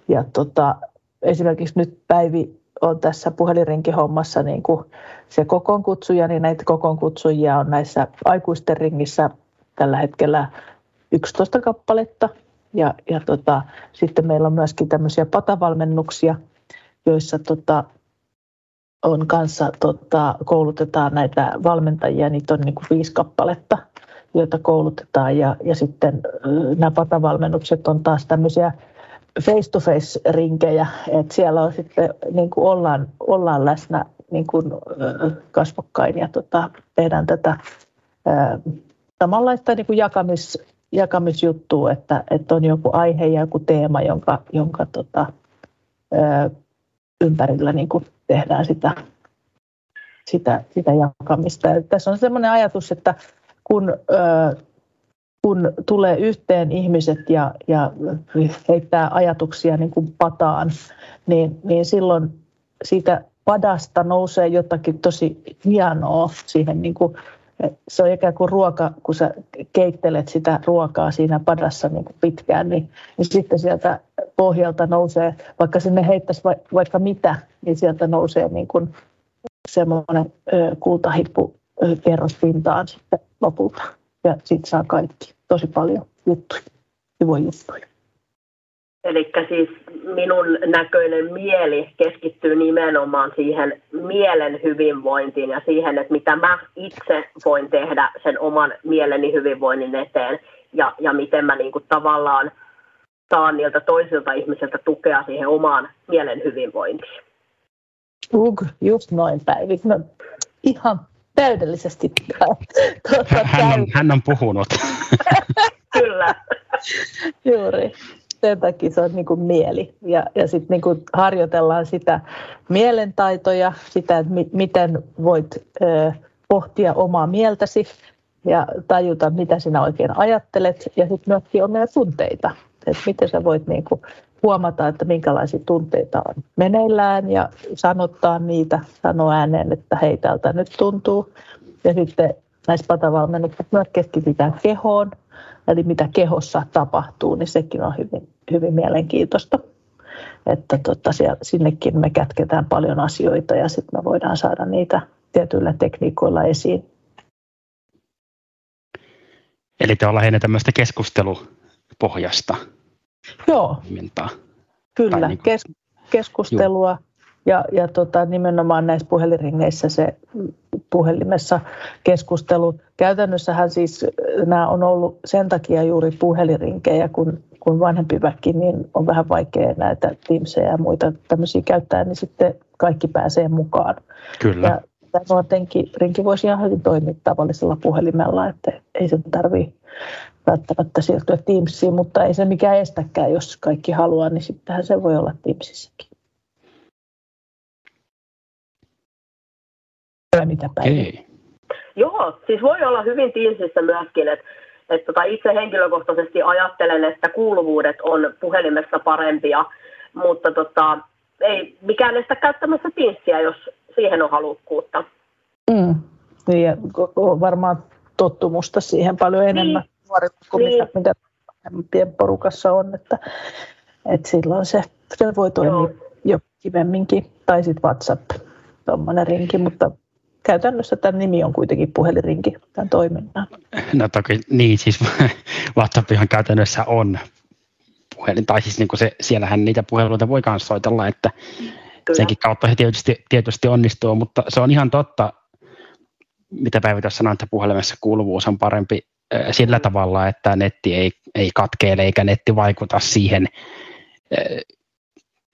Ja tota, esimerkiksi nyt Päivi on tässä puhelinrinkihommassa niin kuin se kokoonkutsuja, niin näitä kokoonkutsujia on näissä aikuisten ringissä tällä hetkellä 11 kappaletta. Ja, ja tota, sitten meillä on myöskin tämmöisiä patavalmennuksia, joissa tota, on kanssa tota, koulutetaan näitä valmentajia, niitä on niin kuin viisi kappaletta, joita koulutetaan. Ja, ja sitten nämä patavalmennukset on taas tämmöisiä face-to-face-rinkejä, että siellä on sitten, niin kuin ollaan, ollaan läsnä niin kuin, kasvokkain ja tota, tehdään tätä samanlaista niin kuin jakamis, jakamisjuttua, että, että on joku aihe ja joku teema, jonka, jonka tota, ympärillä niin kuin tehdään sitä, sitä, sitä jakamista. Ja tässä on sellainen ajatus, että kun ää, kun tulee yhteen ihmiset ja, ja heittää ajatuksia niin kuin pataan, niin, niin silloin siitä padasta nousee jotakin tosi hienoa siihen niin kuin, se on ikään kuin ruoka, kun sä keittelet sitä ruokaa siinä padassa niin kuin pitkään, niin, niin sitten sieltä pohjalta nousee, vaikka sinne heittäisi vaikka mitä, niin sieltä nousee niin kuin semmoinen kultahippu kerrospintaan sitten lopulta. Ja sitten saa kaikki tosi paljon juttuja, kivoja juttuja. Eli siis minun näköinen mieli keskittyy nimenomaan siihen mielen hyvinvointiin ja siihen, että mitä mä itse voin tehdä sen oman mieleni hyvinvoinnin eteen ja, ja miten mä niin kuin tavallaan saan niiltä toisilta ihmisiltä tukea siihen omaan mielen hyvinvointiin. Ug, just noin Päivi. No, ihan täydellisesti. Tuota, hän, on, hän on puhunut. Kyllä. Juuri. Sen takia se on niin kuin mieli. Ja, ja sitten niin kuin harjoitellaan sitä mielentaitoja, sitä, että mi- miten voit ö, pohtia omaa mieltäsi ja tajuta, mitä sinä oikein ajattelet. Ja sitten myöskin omia tunteita. Että miten sä voit niin kuin huomata, että minkälaisia tunteita on meneillään ja sanottaa niitä, sanoa ääneen, että hei tältä nyt tuntuu. Ja sitten näissä patavalmennuksissa myös keskitytään kehoon, eli mitä kehossa tapahtuu, niin sekin on hyvin, hyvin mielenkiintoista. Että tota, siellä, sinnekin me kätketään paljon asioita ja sitten me voidaan saada niitä tietyillä tekniikoilla esiin. Eli te ollaan lähinnä tämmöistä keskustelupohjasta Joo, toimintaa. kyllä. Niin kuin... Kes, keskustelua Joo. ja, ja tota, nimenomaan näissä puhelinringeissä se puhelimessa keskustelu. Käytännössähän siis nämä on ollut sen takia juuri puhelinrinkejä, kun, kun vanhempi väki niin on vähän vaikea näitä Teamsia ja muita tämmöisiä käyttää, niin sitten kaikki pääsee mukaan. Kyllä. Ja tämä nuortenkin rinki voisi ihan hyvin toimia tavallisella puhelimella, että ei sen tarvitse välttämättä siirtyä Teamsiin, mutta ei se mikään estäkään, jos kaikki haluaa, niin sittenhän se voi olla Teamsissakin. Mitä päivä? Joo, siis voi olla hyvin Teamsissa myöskin, että että tota itse henkilökohtaisesti ajattelen, että kuuluvuudet on puhelimessa parempia, mutta tota, ei mikään estä käyttämässä Teamsia, jos siihen on halukkuutta. Mm. Niin, varmaan tottumusta siihen paljon enemmän. Niin nuorilla kuin niin. mitä, mitä porukassa on, että, että silloin se, se voi toimia Joo. jo kivemminkin, tai sitten WhatsApp, tuommoinen rinki, mutta käytännössä tämä nimi on kuitenkin puhelinrinki tämän toiminnan. No toki, niin siis WhatsApp ihan käytännössä on puhelin, tai siis niin kuin se, siellähän niitä puheluita voi kanssa soitella, että Kyllä. senkin kautta se tietysti, tietysti onnistuu, mutta se on ihan totta, mitä Päivi tuossa sanoi, että puhelimessa kuuluvuus on parempi sillä tavalla, että netti ei, ei katkeile eikä netti vaikuta siihen,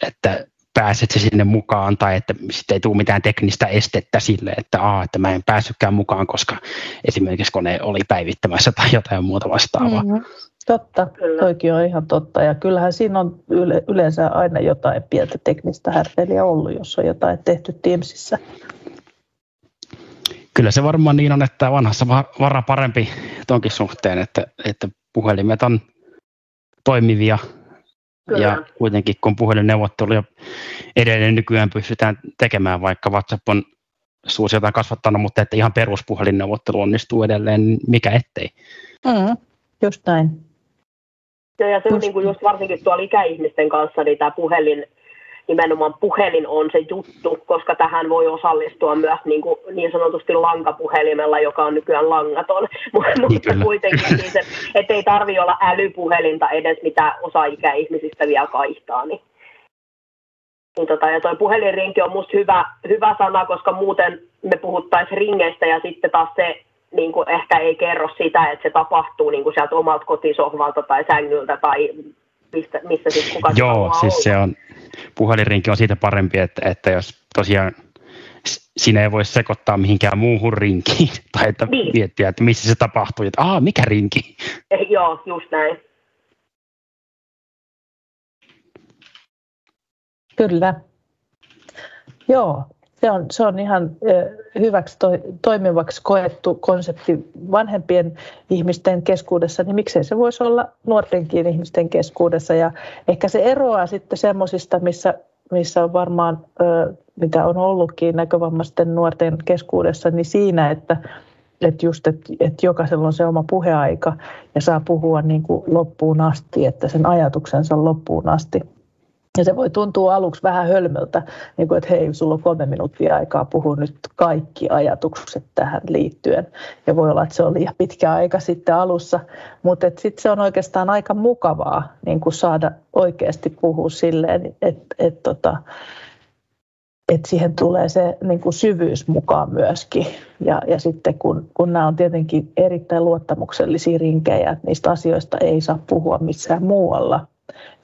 että pääset sinne mukaan tai että sitten ei tule mitään teknistä estettä sille, että, aa, että mä en päässytkään mukaan, koska esimerkiksi kone oli päivittämässä tai jotain muuta vastaavaa. Mm-hmm. Totta, toikin on ihan totta. Ja kyllähän siinä on yle, yleensä aina jotain pientä teknistä härveliä ollut, jos on jotain tehty Teamsissa kyllä se varmaan niin on, että vanhassa vara parempi tonkin suhteen, että, että puhelimet on toimivia Kyllä. Ja kuitenkin kun puhelinneuvotteluja edelleen nykyään pystytään tekemään, vaikka WhatsApp on suosiota kasvattanut, mutta että ihan peruspuhelinneuvottelu onnistuu edelleen, niin mikä ettei. Mm, just näin. Joo, ja se on niin kuin just varsinkin tuolla ikäihmisten kanssa, niin tämä puhelin, nimenomaan puhelin on se juttu, koska tähän voi osallistua myös niin, kuin niin sanotusti lankapuhelimella, joka on nykyään langaton, mutta kuitenkin niin se, että ei tarvi olla älypuhelinta edes, mitä osa ikäihmisistä vielä kaihtaa. Niin. Niin tota, ja toi puhelinrinki on musta hyvä, hyvä sana, koska muuten me puhuttaisiin ringeistä ja sitten taas se niin kuin ehkä ei kerro sitä, että se tapahtuu niin kuin sieltä omalta kotisohvalta tai sängyltä tai mistä, missä sitten kuka Joo, siis olla. se on, puhelinrinki on siitä parempi, että, että jos tosiaan sinä ei voi sekoittaa mihinkään muuhun rinkiin, tai että niin. miettiä, että missä se tapahtuu, että aa, mikä rinki? Eh, joo, just näin. Kyllä. Joo, se on, se on ihan hyväksi to, toimivaksi koettu konsepti vanhempien ihmisten keskuudessa, niin miksei se voisi olla nuortenkin ihmisten keskuudessa. Ja ehkä se eroaa sitten semmoisista, missä, missä on varmaan, mitä on ollutkin näkövammaisten nuorten keskuudessa, niin siinä, että että just, että, että jokaisella on se oma puheaika ja saa puhua niin kuin loppuun asti, että sen ajatuksensa loppuun asti. Ja se voi tuntua aluksi vähän hölmöltä, niin kuin, että hei, sulla on kolme minuuttia aikaa puhua nyt kaikki ajatukset tähän liittyen. Ja voi olla, että se on liian pitkä aika sitten alussa, mutta sitten se on oikeastaan aika mukavaa niin kuin saada oikeasti puhua silleen, että, että, tota, että siihen tulee se niin kuin syvyys mukaan myöskin. Ja, ja sitten kun, kun nämä on tietenkin erittäin luottamuksellisia rinkejä, että niistä asioista ei saa puhua missään muualla,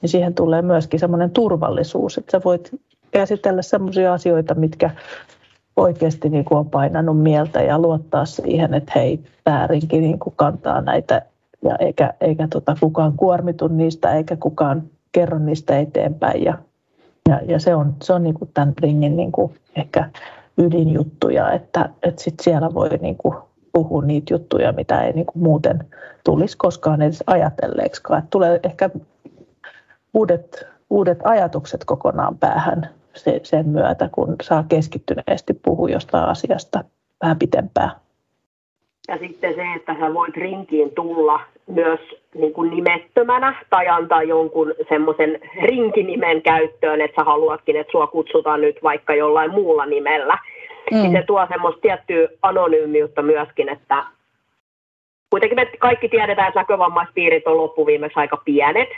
niin siihen tulee myöskin semmoinen turvallisuus, että sä voit käsitellä semmoisia asioita, mitkä oikeasti niin kuin on painanut mieltä ja luottaa siihen, että hei, väärinkin niin kuin kantaa näitä ja eikä, eikä tota kukaan kuormitu niistä eikä kukaan kerro niistä eteenpäin. Ja, ja, ja se on, se on niin kuin tämän ringin niin kuin ehkä ydinjuttuja, että, että sit siellä voi niin kuin puhua niitä juttuja, mitä ei niin kuin muuten tulisi koskaan edes ajatelleeksikaan. Että tulee ehkä uudet, uudet ajatukset kokonaan päähän sen myötä, kun saa keskittyneesti puhua jostain asiasta vähän pitempään. Ja sitten se, että sä voit rinkiin tulla myös niin kuin nimettömänä tai antaa jonkun semmoisen rinkinimen käyttöön, että sä haluatkin, että sua kutsutaan nyt vaikka jollain muulla nimellä. Mm. Niin se tuo semmoista tiettyä anonyymiutta myöskin, että kuitenkin me kaikki tiedetään, että näkövammaispiirit on loppuviimeksi aika pienet.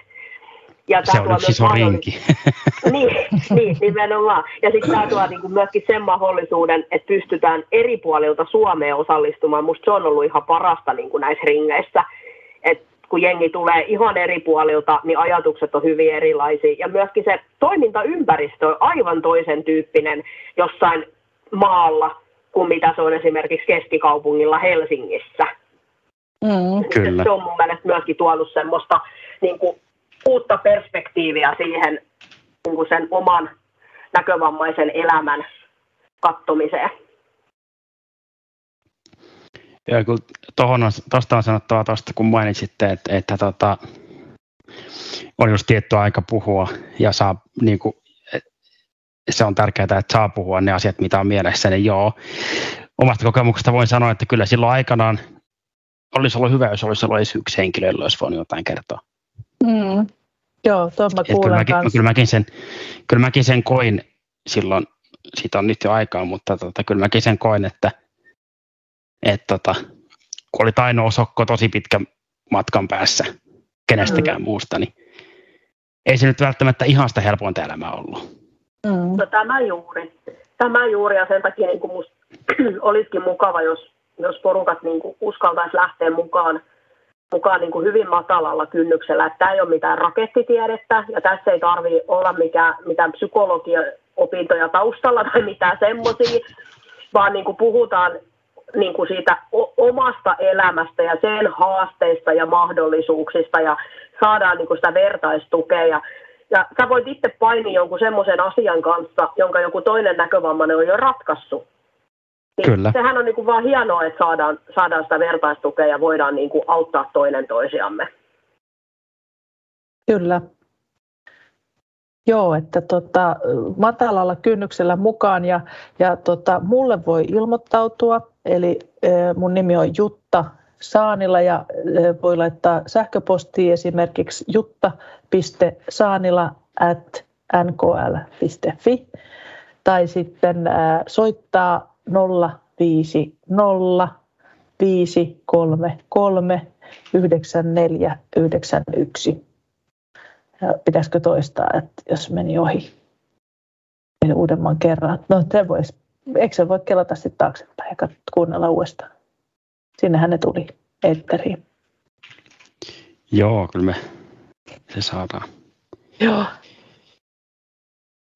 Ja se on yksi iso rinki. niin, niin, nimenomaan. Ja sitten tämä tuo niinku myöskin sen mahdollisuuden, että pystytään eri puolilta Suomeen osallistumaan. Musta se on ollut ihan parasta niinku näissä ringeissä. Et kun jengi tulee ihan eri puolilta, niin ajatukset on hyvin erilaisia. Ja myöskin se toimintaympäristö on aivan toisen tyyppinen jossain maalla kuin mitä se on esimerkiksi keskikaupungilla Helsingissä. Mm, kyllä. Se on mun mielestä myöskin tuonut semmoista niin kuin uutta perspektiiviä siihen niin kuin sen oman näkövammaisen elämän kattomiseen. Joo, kun tuohon on, tosta on sanottava tuosta, kun mainitsitte, että, että tota, on just tietty aika puhua ja saa, niin kuin, se on tärkeää, että saa puhua ne asiat, mitä on mielessä, niin joo. Omasta kokemuksesta voin sanoa, että kyllä silloin aikanaan olisi ollut hyvä, jos olisi ollut edes yksi henkilö, jolla olisi voinut jotain kertoa. Mm. Joo, tuon mä kuulen kyllä mäkin, kyllä, mäkin sen, kyllä mäkin sen koin silloin, siitä on nyt jo aikaa, mutta tota, kyllä mäkin sen koin, että et, tota, kun oli ainoa sokko tosi pitkä matkan päässä kenestäkään mm. muusta, niin ei se nyt välttämättä ihan sitä helpointa elämää ollut. Mm. No tämä juuri. Tämä juuri ja sen takia niin musta olisikin mukava, jos, jos porukat niin uskaltaisi lähteä mukaan mukaan niin kuin hyvin matalalla kynnyksellä. Että tämä ei ole mitään rakettitiedettä ja tässä ei tarvitse olla mikään, mitään psykologia-opintoja taustalla tai mitään semmoisia, vaan niin kuin puhutaan niin kuin siitä omasta elämästä ja sen haasteista ja mahdollisuuksista ja saadaan niin kuin sitä vertaistukea. Ja, ja sä voit itse painia jonkun semmoisen asian kanssa, jonka joku toinen näkövammainen on jo ratkaissut. Niin Kyllä. Sehän on niin kuin vaan hienoa, että saadaan, saadaan sitä vertaistukea ja voidaan niin kuin auttaa toinen toisiamme. Kyllä. Joo, että tota, matalalla kynnyksellä mukaan ja, ja tota, mulle voi ilmoittautua. Eli mun nimi on Jutta Saanila ja voi laittaa sähköpostia esimerkiksi jutta.saanila at nkl.fi tai sitten soittaa 050 533 9491. Ja pitäisikö toistaa, että jos meni ohi niin uudemman kerran. No se vois, eikö se voi kelata sitten taaksepäin ja kuunnella uudestaan. Sinnehän ne tuli etteriin. Joo, kyllä me se saadaan. Joo.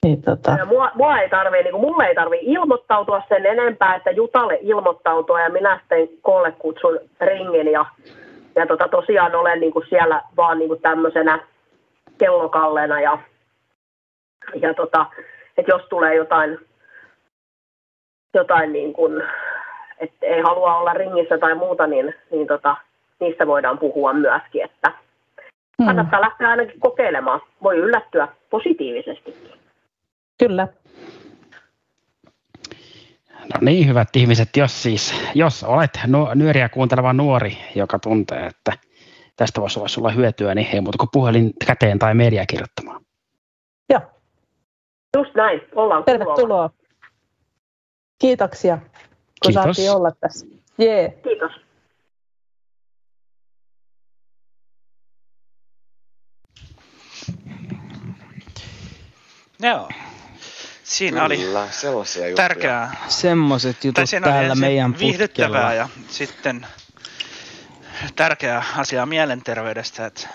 Niin, tota... Ja mua, mua ei tarvii, niin mulle ei tarvii ilmoittautua sen enempää, että Jutalle ilmoittautua ja minä sitten koolle kutsun ringin ja, ja tota, tosiaan olen niin kuin siellä vaan niin kuin tämmöisenä kellokallena ja, ja tota, että jos tulee jotain, jotain niin kuin, että ei halua olla ringissä tai muuta, niin, niin tota, niistä voidaan puhua myöskin, että hmm. kannattaa lähteä ainakin kokeilemaan. Voi yllättyä positiivisesti. Kyllä. No niin, hyvät ihmiset, jos siis, jos olet nu- nyöriä kuunteleva nuori, joka tuntee, että tästä voisi olla sulla hyötyä, niin ei muuta kuin puhelin käteen tai media kirjoittamaan. Joo. Just näin, ollaan Tervetuloa. Kiitoksia, kun Kiitos. saatiin olla tässä. Jee. Kiitos. Joo. Siinä Kyllä, oli sellaisia juttuja. tärkeää. Semmoiset jutut Tai siinä oli täällä meidän viihdyttävää putkella. ja sitten tärkeä asia mielenterveydestä, että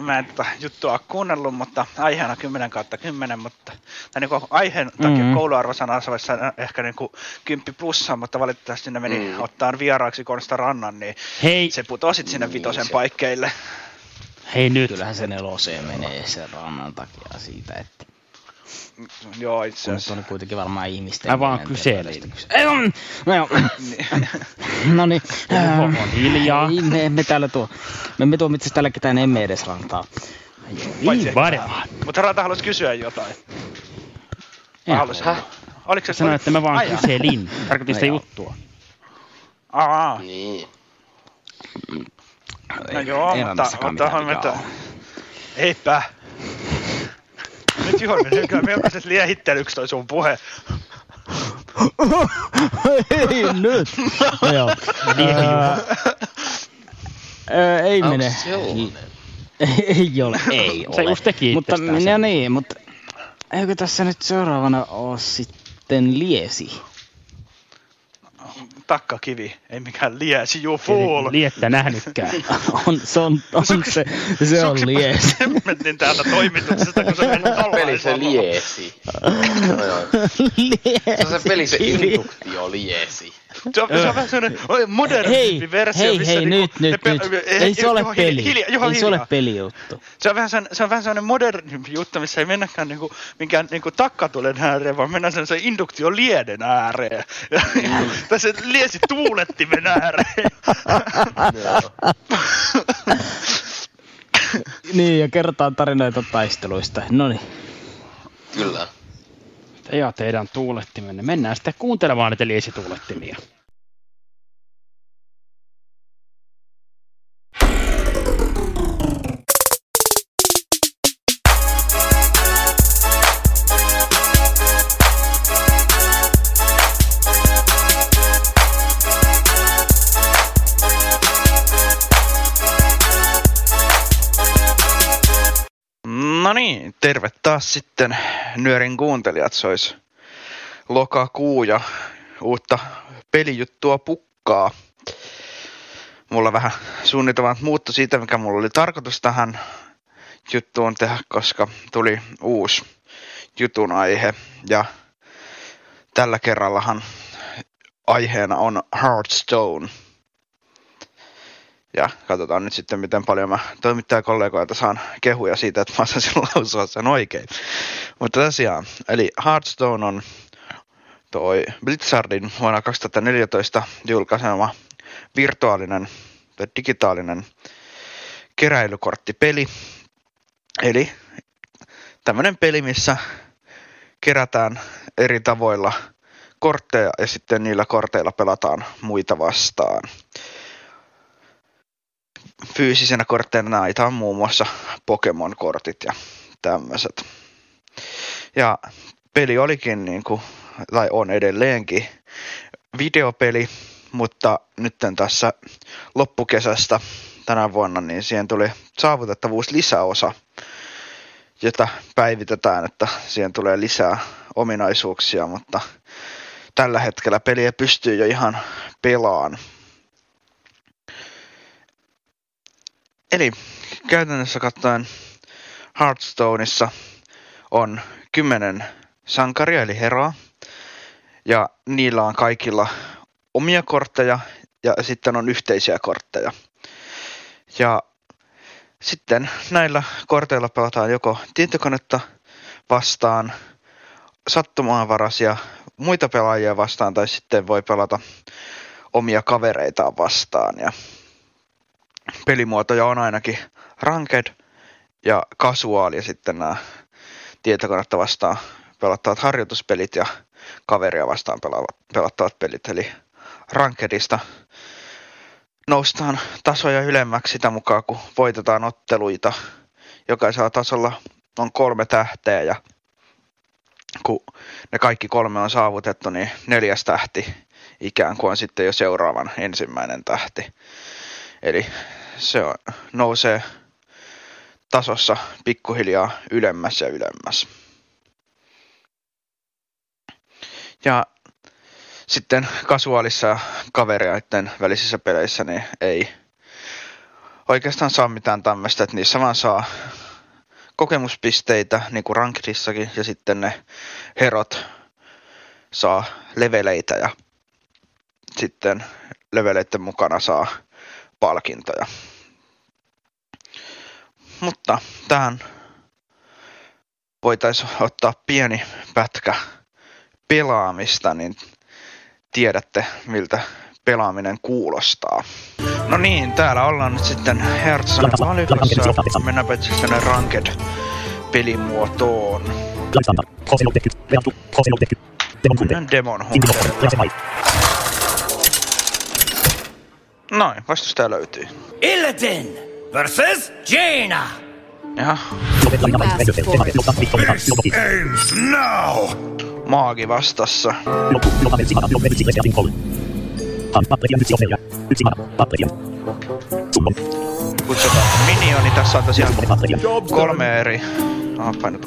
mä en tota juttua ole kuunnellut, mutta aiheena 10 kautta 10, mutta tai niin aiheen takia Mhm. mm-hmm. kouluarvosana olisi ehkä niin kuin 10 plussaa, mutta valitettavasti ne meni Mm. ottaan vieraaksi Konsta Rannan, niin Hei, se putosi sinne Niin, vitosen se- paikkeille. hei nyt. Kyllähän se neloseen menee sen rannan takia siitä, että Joo, itse kun nyt asiassa. on kuitenkin varmaan ihmisten... Mä vaan kyselin. kyse. Ei, on- No joo. No niin. On hiljaa. Ei, me emme täällä tuo. Me emme tuomitse täällä ketään emme edes rantaa. Niin varmaan. Mutta Ranta haluaisi kysyä jotain. Mä haluaisin. Häh? Oliko se Sanoin, että mä vaan Ai jaa. kyselin. Tarkoitin sitä No juttua. Aa, Niin. no joo, ei mutta, mutta vikaa mitä. Eipä. Nyt Juhon meni kyllä melkoiset liehittelyksi toi sun puhe. Ei nyt. No joo. Ei Onks mene. Ei ole, ei Se ole. just teki mutta, itsestään no sen. niin, mutta eikö tässä nyt seuraavana ole sitten liesi? Takkakivi, ei mikään liesi, you fool. Liettä nähnytkään. On, se on, on se, se on liesi. Mentin täältä toimituksesta, kun se meni Peli se liesi. No. Se on se peli se induktio liesi. Se on, se on vähän sellainen moderni Hei, versio, hei, missä hei, niinku nyt, nyt, ne nyt. pe- Ei se ole Juha, peli. Hiljaa, Juha, Ei se ole hiljaa. pelijuttu. Se on vähän, sen, se on vähän sellainen moderni juttu, missä ei mennäkään niinku, minkään niinku takkatulen ääreen, vaan mennään sellaisen induktio lieden ääreen. Ja, tässä liesi tuulettimen ääreen. Niin, ja kerrotaan tarinoita taisteluista. No niin. Kyllä. Ja teidän tuulettimenne. Mennään sitten kuuntelemaan niitä liesituulettimia. Niin, terve taas sitten Nyörin kuuntelijat. Se olisi lokakuu ja uutta pelijuttua pukkaa. Mulla vähän suunnitelmat muuttu siitä, mikä mulla oli tarkoitus tähän juttuun tehdä, koska tuli uusi jutun aihe. Ja tällä kerrallahan aiheena on Hearthstone. Ja katsotaan nyt sitten, miten paljon mä toimittajakollegoilta saan kehuja siitä, että mä osasin lausua sen oikein. Mutta tosiaan, eli Hearthstone on toi Blizzardin vuonna 2014 julkaisema virtuaalinen tai digitaalinen keräilykorttipeli. Eli tämmöinen peli, missä kerätään eri tavoilla kortteja ja sitten niillä korteilla pelataan muita vastaan. Fyysisenä kortteina näitä muun muassa Pokemon-kortit ja tämmöiset. Ja peli olikin niin kuin, tai on edelleenkin videopeli, mutta nyt tässä loppukesästä tänä vuonna, niin siihen tuli saavutettavuus lisäosa, jota päivitetään, että siihen tulee lisää ominaisuuksia, mutta tällä hetkellä peliä pystyy jo ihan pelaan. Eli käytännössä katsoen Hearthstoneissa on kymmenen sankaria eli heroa, ja niillä on kaikilla omia kortteja ja sitten on yhteisiä kortteja. Ja sitten näillä korteilla pelataan joko tietokonetta vastaan, sattumaanvaraisia muita pelaajia vastaan tai sitten voi pelata omia kavereitaan vastaan. Ja pelimuotoja on ainakin ranked ja casual ja sitten nämä tietokonetta vastaan pelattavat harjoituspelit ja kaveria vastaan pelaavat, pelattavat pelit. Eli rankedista noustaan tasoja ylemmäksi sitä mukaan, kun voitetaan otteluita. Jokaisella tasolla on kolme tähteä ja kun ne kaikki kolme on saavutettu, niin neljäs tähti ikään kuin on sitten jo seuraavan ensimmäinen tähti. Eli se on, nousee tasossa pikkuhiljaa ylemmäs ja ylemmäs. Ja sitten kasuaalissa kavereiden välisissä peleissä niin ei oikeastaan saa mitään tämmöistä, että niissä vaan saa kokemuspisteitä, niin kuin rankedissakin, ja sitten ne herot saa leveleitä ja sitten leveleiden mukana saa palkintoja. Mutta tähän voitaisiin ottaa pieni pätkä pelaamista, niin tiedätte, miltä pelaaminen kuulostaa. No niin, täällä ollaan nyt sitten Hearthstone valikossa. Mennäänpä sitten Ranked pelimuotoon. Mennään Demon Hunterilla. Noin, vastustaja löytyy. Illitin versus Jaina. Jaha. Ends now! Maagi vastassa. Kutsutaan minioni. Tässä on tosiaan kolme eri... Painat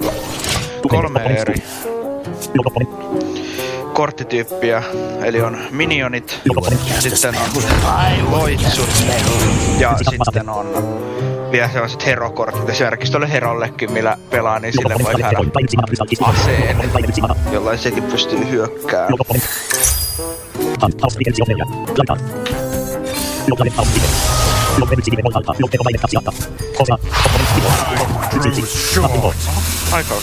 Kolme eri korttityyppiä, eli on minionit, sitten on loitsut ja sitten on vielä sellaiset herokortit. Esimerkiksi tuolle herollekin, millä pelaa, niin sille voi saada aseen, jollain sekin pystyy hyökkäämään. Aika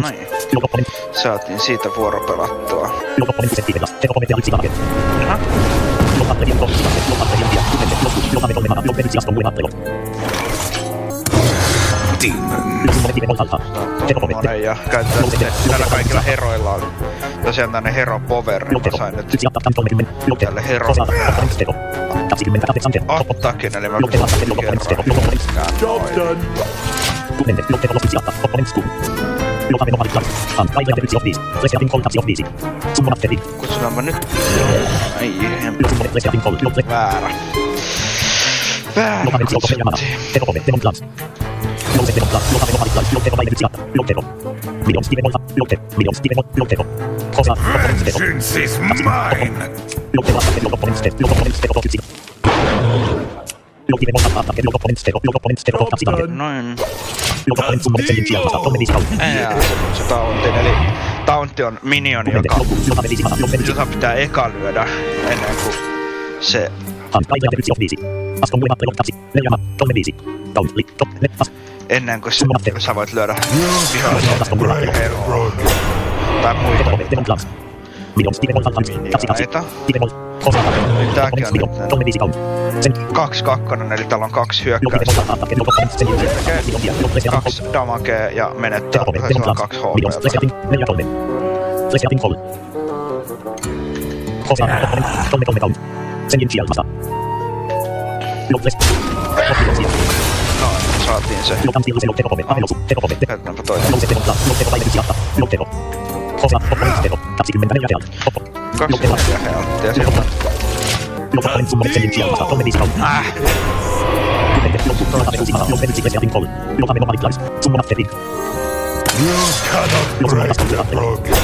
Noin. Saatiin siitä vuoropelattua. Tommonen ja käytetään sitten näillä kaikilla heroilla on. Tosiaan tänne Hero Power, jota sain nyt tälle Hero Attacken, eli mä kerran. Job done. Kutsutaan nyt. Ai Väärä. Väärä kutsuttiin. Vengeance is mine! Noin. Se tauntin, eli tauntti on minioni, joka, jota pitää eka lyödä ennen kuin se ennen kuin sä, sä voit lyödä vihollisen Tai muita. Annihilate! Jokainen kuusi olko yhdeksän ennen kuin sä voit lyödä kaksi kakkonen, eli täällä on kaksi hyökkäystä. Kaksi damagea ja menettää. Taisi kaksi HP. Sen jälkeen saatiin se. Käytetään toinen. Osa 20 ja health. 20 ja health. Ja sieltä. Äh. You cannot break the program.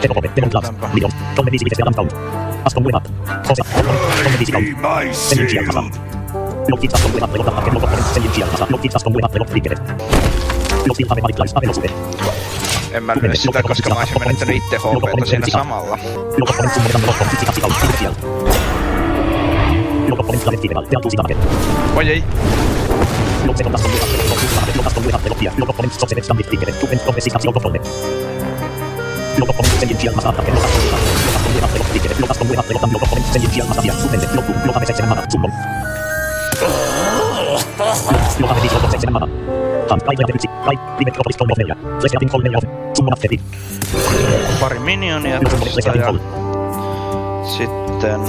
Tego powie, demon klas, milion, to medisi, wiecie, Adam Town. Aston Wimap, Hossa, Tom Medisi Town, Ten Lucia, Kasa, Los pistas con buena pelota para que no lo ponen. Se inicia casa. Los pistas con buena pelota. Líqueres. Los pistas de Mike Lice. Avelo sube. En mä lyö sitä, koska mä menettänyt itse HPta siinä samalla. Oi ei. Pari minionia Sitten... Sitten...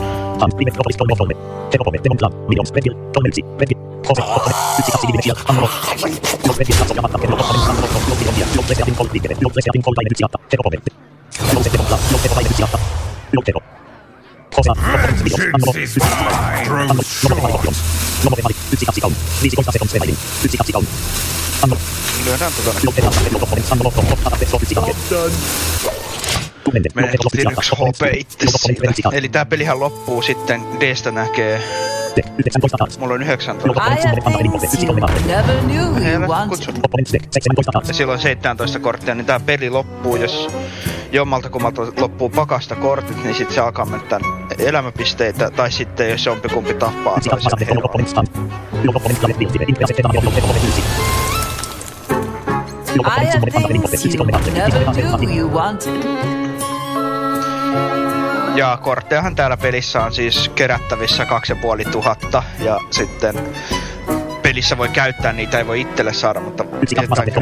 Vengeance is mine! Grow short! เหลือนั่นตัวนั้น Eli tää pelihän loppuu sitten, Dstä näkee. Mulla on 19. Ja silloin 17 korttia, niin tää peli loppuu, jos jommalta kummalta loppuu pakasta kortit, niin sit se alkaa mennä elämäpisteitä, tai sitten jos jompikumpi tappaa toisen I have things you never knew you wanted. Ja korttejahan täällä pelissä on siis kerättävissä 2500 ja sitten pelissä voi käyttää, niitä ei voi itselle saada, mutta jotain,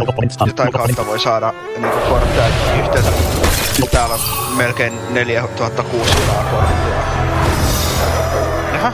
jotain kautta voi saada niinku kortteja yhteensä. Täällä on melkein 4600 korttia. Jaha.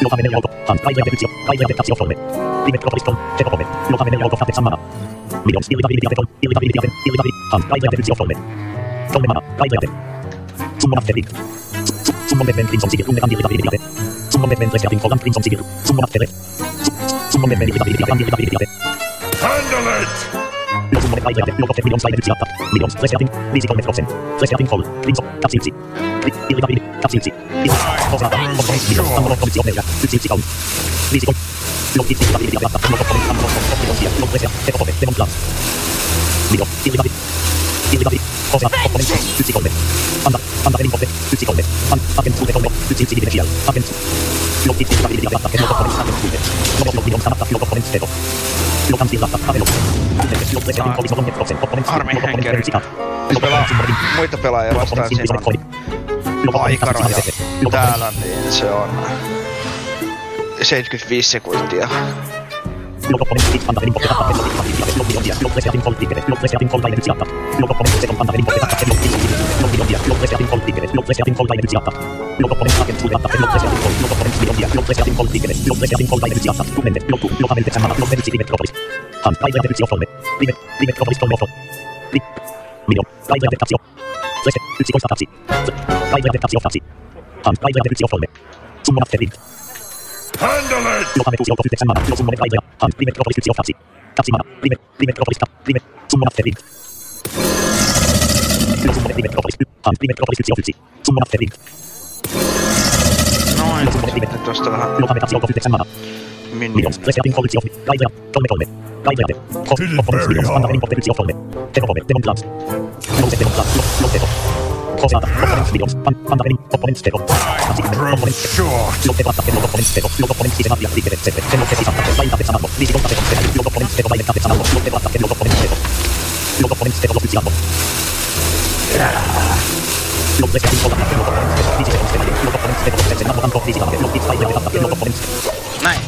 Uruchamy menu auto. Hand. Guide redukcja. Guide redukcja formy. Limit propolis from. Czego formy. Uruchamy menu auto. Fnatek sam mama. Millions. Irritability aweton. Irritability aweton. Irritability. Hand. Guide redukcja formy. Formy mama. Guide aweton. Summon after link. Summon Batman Crimson Sigil. Runner and irritability aweton. Summon Batman Flash Gathering for Lamp Crimson Sigil. Summon after left. Summon Batman irritability aweton. Irritability aweton. Handle it! Losung Nummer 3 Jahre. Log auf den Millions Seiten Siabtag. Millions. Fresswerting. Risiko mit Frotzen. Fresswerting voll. Krimso. Tab 70. Ihre Familie. Tab 70. Ist. Kostnata. Kostnat. Millions. Andere Kommission. Mehrwert. 70 Augen. Risiko. Log ist die Stabilität. Log auf den Millions. Andere Kommission. Log Fresswerting. Demonstrat. Millions. Ihre Familie. On Se muita pelaajia vastaan. Siinä on aikaraja täällä, niin se on 75 sekuntia. Hans, driver, detektiv, folme. Som om at det er Handle it! No i tuosta vähän... Minion. Tilberian! Nein.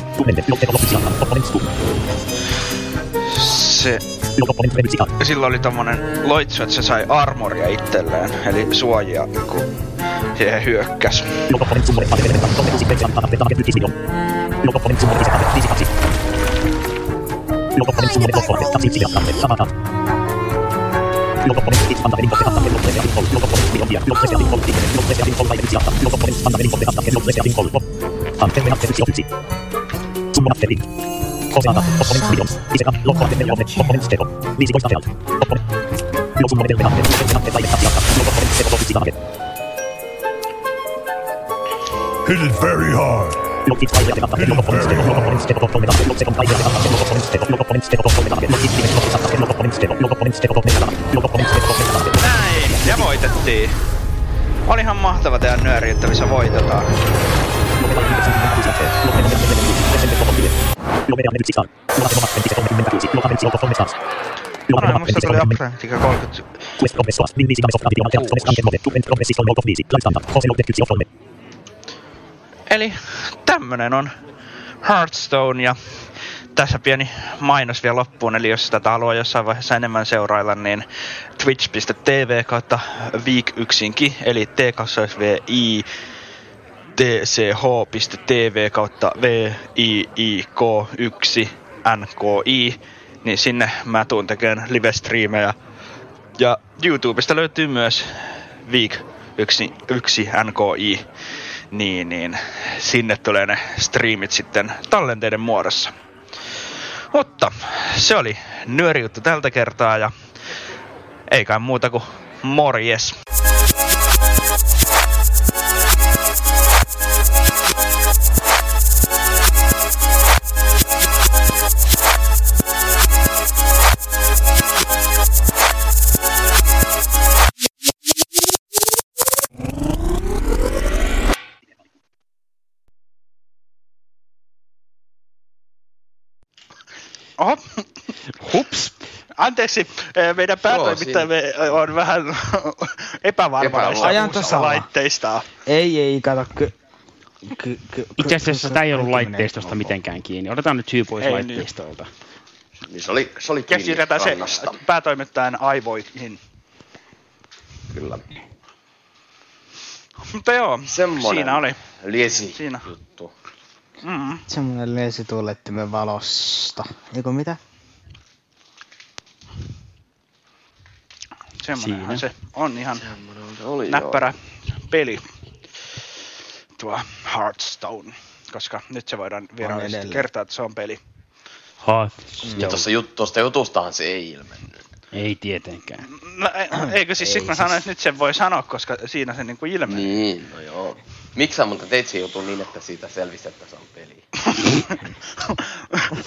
Se... Sillä oli tommonen loitsu, että se sai armoria itselleen, eli suojia, kun siihen hyökkäs. Summon. Pande. Hit it very hard. Lotte. Vaiden. Sijatta. Lotte opponents Teko. Lotte opponents Teko. Kolme. Lotte. Sekon. Vaiden. Sijatta. Lotte opponents Teko. Lotte opponents Teko. Kolme. Lotte. Viime. Lotte. Sijatta. Lotte opponents Teko. Lotte opponents Teko. Kolme. Lotte opponents Teko. Kolme. Näin, ja voitettiin. Olihan mahtava tehdä nyöri, että missä voitetaan. No, musta tuli upgrade 30. Eli tämmönen on Hearthstone ja tässä pieni mainos vielä loppuun, eli jos tätä haluaa jossain vaiheessa enemmän seurailla, niin twitch.tv kautta week yksinkin, eli t i tch.tv kautta v i i k 1 nki, niin sinne mä tuun tekemään live-striimejä. Ja YouTubesta löytyy myös Week 1, 1 NKI, niin, niin sinne tulee ne striimit sitten tallenteiden muodossa. Mutta se oli nyörijuttu tältä kertaa ja ei kai muuta kuin morjes. Oho. Hups. Anteeksi, eh, meidän päätoimittajamme on vähän epävarma näistä laitteista. Ei, ei, kato, ky, ky, ky, Itse asiassa tämä ei ollut laitteistosta mitenkään kiinni. Otetaan nyt syy pois Ei laitteistoilta. Niin se oli, se oli Ja kiinni siirretään se päätoimittajan aivoihin. Kyllä. Mutta joo, Semmonen siinä oli. liesi Siinä. juttu. Mm. Semmonen leesi tuulettimen valosta. Eikö mitä? Semmonenhan se on ihan oli, näppärä peli. Tuo Hearthstone. Koska nyt se voidaan virallisesti kertoa, että se on peli. Ja tuosta jut, tuosta jutustahan se ei ilmennyt. Ei tietenkään. No, e- eikö siis Ei sit mä siis. sanoin, että nyt sen voi sanoa, koska siinä se niinku ilmenee. Niin, no joo. Miksi sä mutta teit sen jutun niin, että siitä selvisi, että se on peli?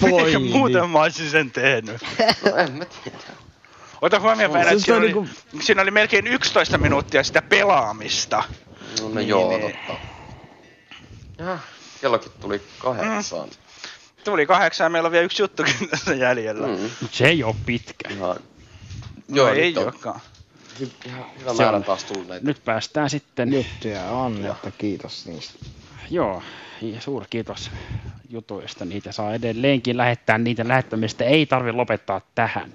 Voi muuten niin. mä olisin sen tehnyt? No en mä tiedä. Ota huomioon, Se Päivänä, että siinä on oli, niinku- siinä oli melkein 11 minuuttia sitä pelaamista. No, no Niin, joo, niin. totta. Ja, kellokin tuli kahdeksaan. Tuli kahdeksan ja meillä on vielä yksi juttukin tässä jäljellä. Mm. Mut se ei oo pitkä. Ihan, No joo, ei olekaan. Hy- ihan hyvä määrä on. taas tullut näitä. Nyt päästään sitten, Juttuja on, että kiitos niistä. joo, ja suuri kiitos jutuista. Niitä saa edelleenkin lähettää, niitä lähettämistä ei tarvi lopettaa tähän.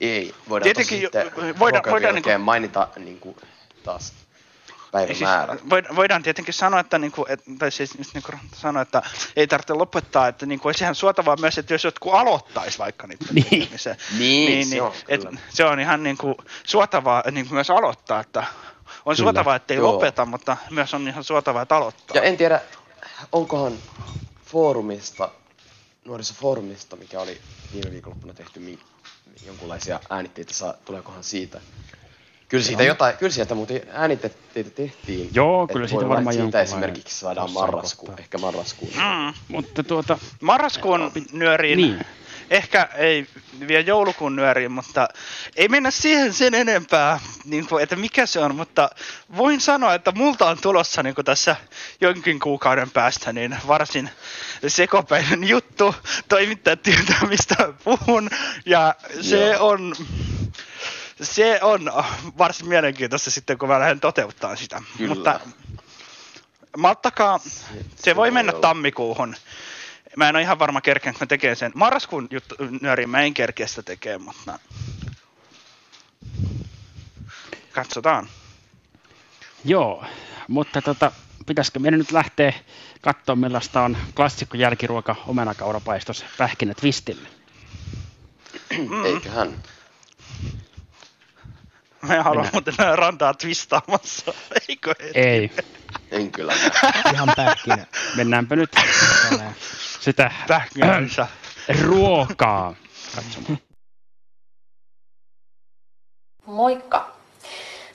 Ei, voidaan Tietenkin jo- sitten voidaan- voidaan, jälkeen niinku- mainita niinku, taas Ei Siis, voidaan tietenkin sanoa, että, niinku, et, tai siis just niinku sanoa, että ei tarvitse lopettaa, että niinku, olisi ihan suotavaa myös, että jos jotkut aloittaisi vaikka niitä Niin. tekemisen, Niin, se on et, kyllä. se on ihan niinku, suotavaa niinku, myös aloittaa, että on suotavaa, että ei Joo. lopeta, mutta myös on ihan suotavaa, että aloittaa. Ja en tiedä, onkohan foorumista, nuorisofoorumista, mikä oli viime viikonloppuna tehty mi- jonkunlaisia äänitteitä, saa, tuleekohan siitä? Kyllä siitä Joo. jotain, kyllä sieltä muuten äänitteitä tehtiin. Joo, kyllä siitä varmaan siitä jonkunlainen esimerkiksi saadaan marraskuun, ehkä marraskuun. Mm. Mutta tuota... Marraskuun nyöriin. Niin. Ehkä ei vielä joulukuun nyöriin, mutta ei mennä siihen sen enempää, niin kuin, että mikä se on, mutta voin sanoa, että multa on tulossa niin kuin tässä jonkin kuukauden päästä niin varsin sekopäinen juttu. Toimittajat tietää, mistä puhun, ja se Joo. on, se on varsin mielenkiintoista sitten, kun mä lähden toteuttaa sitä. Kyllä. Mutta malttakaa, se voi voi mennä olla. tammikuuhun. Mä en ole ihan varma kerkeänkö mä tekee sen. Marraskuun juttu, nyöriin mä en kerkeä sitä tekee, mutta katsotaan. Joo, mutta tota, pitäisikö meidän nyt lähteä katsoa, millaista on klassikko jälkiruoka omenakaurapaistos pähkinä twistille? Eiköhän. Mä en halua muuten rantaa twistaamassa, eikö heti? Ei. En kyllä. Ihan pähkinä. Mennäänpä nyt sitä Pähkinänsä. ruokaa katsomaan. Moikka!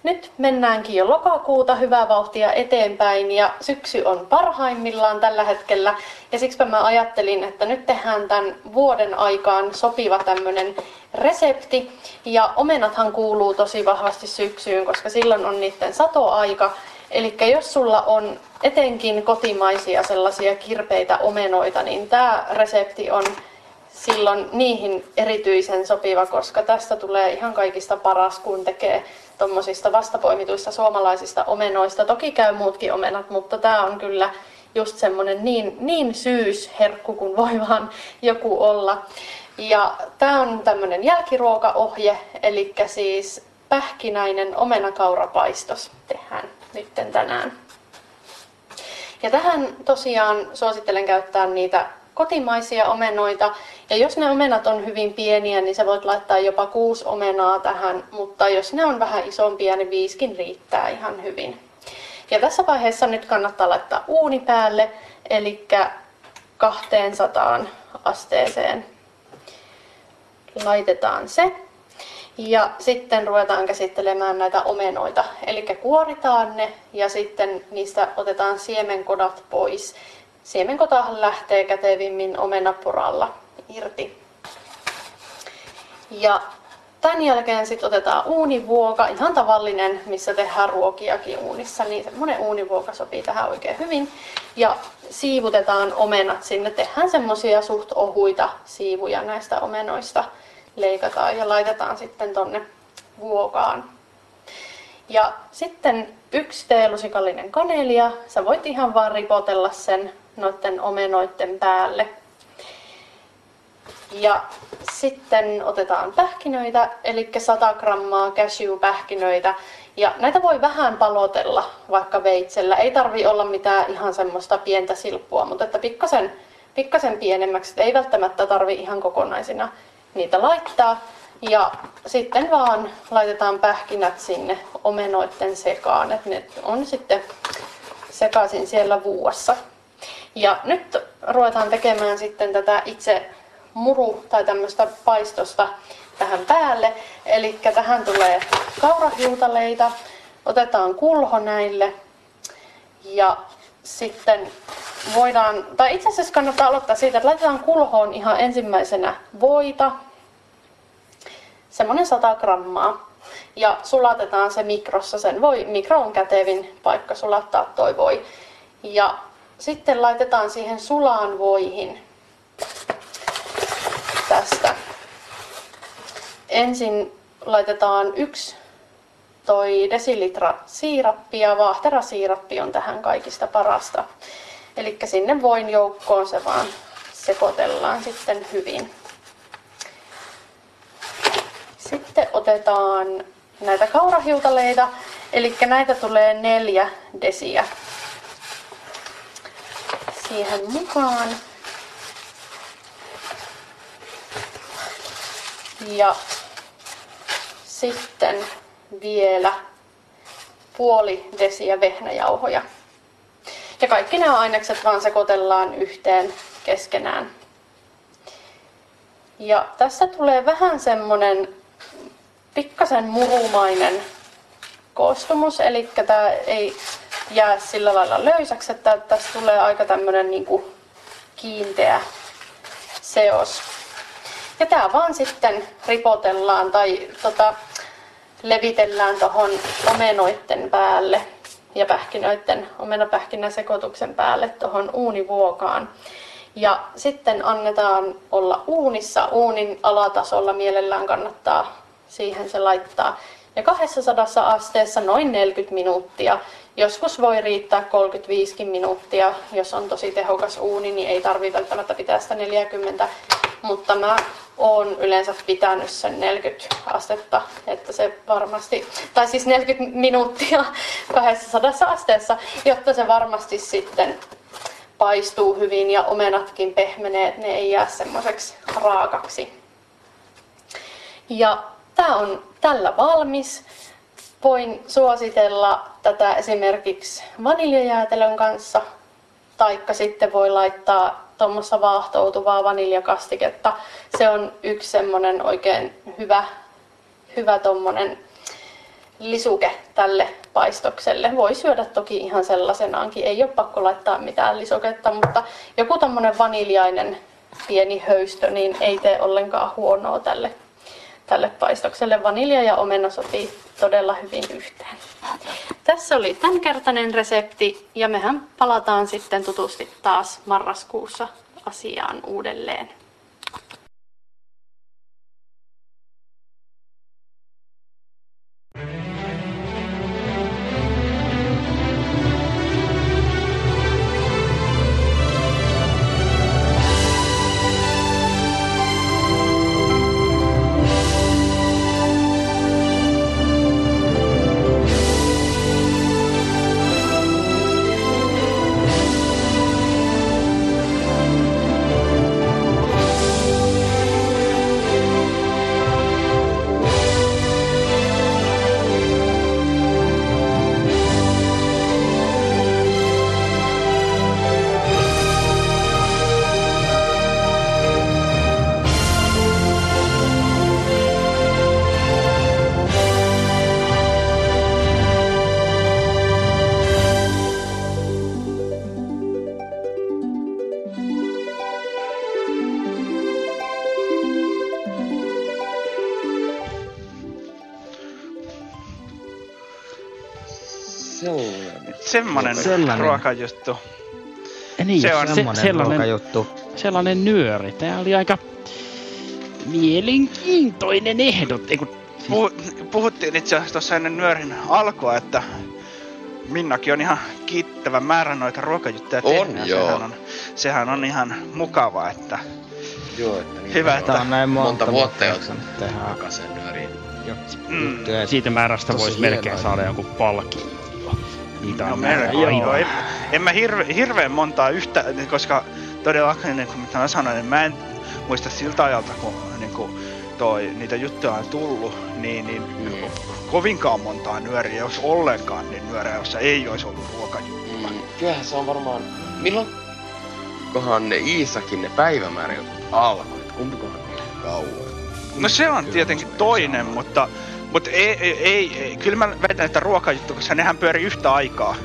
Nyt mennäänkin jo lokakuuta hyvää vauhtia eteenpäin ja syksy on parhaimmillaan tällä hetkellä. Ja siksi mä ajattelin, että nyt tehdään tämän vuoden aikaan sopiva tämmöinen resepti. Ja omenathan kuuluu tosi vahvasti syksyyn, koska silloin on niiden satoaika. Eli jos sulla on etenkin kotimaisia sellaisia kirpeitä omenoita, niin tämä resepti on silloin niihin erityisen sopiva, koska tästä tulee ihan kaikista paras, kun tekee tuommoisista vastapoimituista suomalaisista omenoista. Toki käy muutkin omenat, mutta tämä on kyllä just semmoinen niin, niin syysherkku kuin voi vaan joku olla. Ja tämä on tämmöinen jälkiruokaohje, eli siis pähkinäinen omenakaurapaistos tehdään nyt tänään. Ja tähän tosiaan suosittelen käyttää niitä kotimaisia omenoita. Ja jos ne omenat on hyvin pieniä, niin sä voit laittaa jopa kuusi omenaa tähän, mutta jos ne on vähän isompia, niin viiskin riittää ihan hyvin. Ja tässä vaiheessa nyt kannattaa laittaa uuni päälle, eli 200 asteeseen laitetaan se. Ja sitten ruvetaan käsittelemään näitä omenoita. Eli kuoritaan ne ja sitten niistä otetaan siemenkodat pois. Siemenkotahan lähtee kätevimmin omenapuralla irti. Ja tämän jälkeen sitten otetaan uunivuoka, ihan tavallinen, missä tehdään ruokiakin uunissa, niin semmoinen uunivuoka sopii tähän oikein hyvin. Ja siivutetaan omenat sinne, tehdään semmoisia suht ohuita siivuja näistä omenoista, leikataan ja laitetaan sitten tonne vuokaan. Ja sitten yksi teelusikallinen kanelia, sä voit ihan vaan ripotella sen noiden omenoiden päälle. Ja sitten otetaan pähkinöitä, eli 100 grammaa cashew-pähkinöitä. Ja näitä voi vähän palotella vaikka veitsellä. Ei tarvi olla mitään ihan semmoista pientä silppua, mutta että pikkasen, pikkasen pienemmäksi. Ei välttämättä tarvi ihan kokonaisina niitä laittaa. Ja sitten vaan laitetaan pähkinät sinne omenoiden sekaan, että ne on sitten sekaisin siellä vuossa. Ja nyt ruvetaan tekemään sitten tätä itse muru tai tämmöistä paistosta tähän päälle. Eli tähän tulee kaurahiutaleita, otetaan kulho näille ja sitten voidaan, tai itse asiassa kannattaa aloittaa siitä, että laitetaan kulhoon ihan ensimmäisenä voita, semmoinen 100 grammaa. Ja sulatetaan se mikrossa, sen voi, mikro on kätevin paikka sulattaa toi voi. Ja sitten laitetaan siihen sulaan voihin tästä. Ensin laitetaan yksi toi desilitra siirappia, vaahterasiirappi on tähän kaikista parasta. Eli sinne voin joukkoon se vaan sekoitellaan sitten hyvin. Sitten otetaan näitä kaurahiutaleita, eli näitä tulee neljä desiä siihen mukaan. Ja sitten vielä puoli desiä vehnäjauhoja. Ja kaikki nämä ainekset vaan sekoitellaan yhteen keskenään. Ja tästä tulee vähän semmonen pikkasen murumainen koostumus, eli tämä ei jää sillä lailla löysäksi, että tästä tulee aika tämmönen niinku kiinteä seos. Ja tää vaan sitten ripotellaan tai tota, levitellään tuohon omenoiden päälle ja pähkinöiden, omenapähkinäsekoituksen päälle tuohon uunivuokaan. Ja sitten annetaan olla uunissa. Uunin alatasolla mielellään kannattaa siihen se laittaa. Ja 200 asteessa noin 40 minuuttia. Joskus voi riittää 35 minuuttia. Jos on tosi tehokas uuni, niin ei tarvitse välttämättä pitää sitä 40. Mutta mä oon yleensä pitänyt sen 40 astetta, että se varmasti, tai siis 40 minuuttia 200 asteessa, jotta se varmasti sitten paistuu hyvin ja omenatkin pehmenee, että ne ei jää semmoiseksi raakaksi. Ja tämä on tällä valmis. Voin suositella tätä esimerkiksi vaniljajäätelön kanssa, taikka sitten voi laittaa tuommoista vaahtoutuvaa vaniljakastiketta. Se on yksi semmoinen oikein hyvä, hyvä tommonen lisuke tälle paistokselle. Voi syödä toki ihan sellaisenaankin, ei ole pakko laittaa mitään lisuketta, mutta joku tommonen vaniljainen pieni höystö, niin ei tee ollenkaan huonoa tälle, tälle paistokselle. Vanilja ja omena sopii todella hyvin yhteen. Tässä oli tämänkertainen resepti ja mehän palataan sitten tutusti taas marraskuussa asiaan uudelleen. Semmonen Sellainen. ruokajuttu. Ja niin, Se on se, sellainen, juttu. sellainen nyöri. Tämä oli aika mielenkiintoinen ehdot. Eiku, Puhu, puhuttiin itse asiassa tuossa ennen nyörin alkua, että Minnakin on ihan kiittävä määrä noita ruokajuttuja On, tehnyt, joo. Sehän on, sehän on ihan mukavaa, että Joo, että niin Hyvä, että- Tää on näin monta, monta vuotta jo jaksanut tehdä. jokaisen nyöriin. Mm. siitä määrästä voisi melkein saada jonkun palkin. Niitä No. Joo. Joo. En, en mä hirve, hirveän montaa yhtä, koska todellakin niin kuin mitä mä sanoin, niin mä en muista siltä ajalta, kun niin kuin toi, niitä juttuja on tullut, niin, niin Mm. kovinkaan montaa nyöriä, jos ollenkaan, niin nyöriä, jossa ei olisi ollut ruokajuttuja. Mm, kyllähän se on varmaan... Milloin kohan ne Iisakin ne päivämääräjutut alkoi? Kumpikohan kauan? No se on tietenkin toinen, mutta, mutta ei, ei, ei, ei, kyllä mä väitän, että ruokajuttu, koska nehän pyörii yhtä aikaa.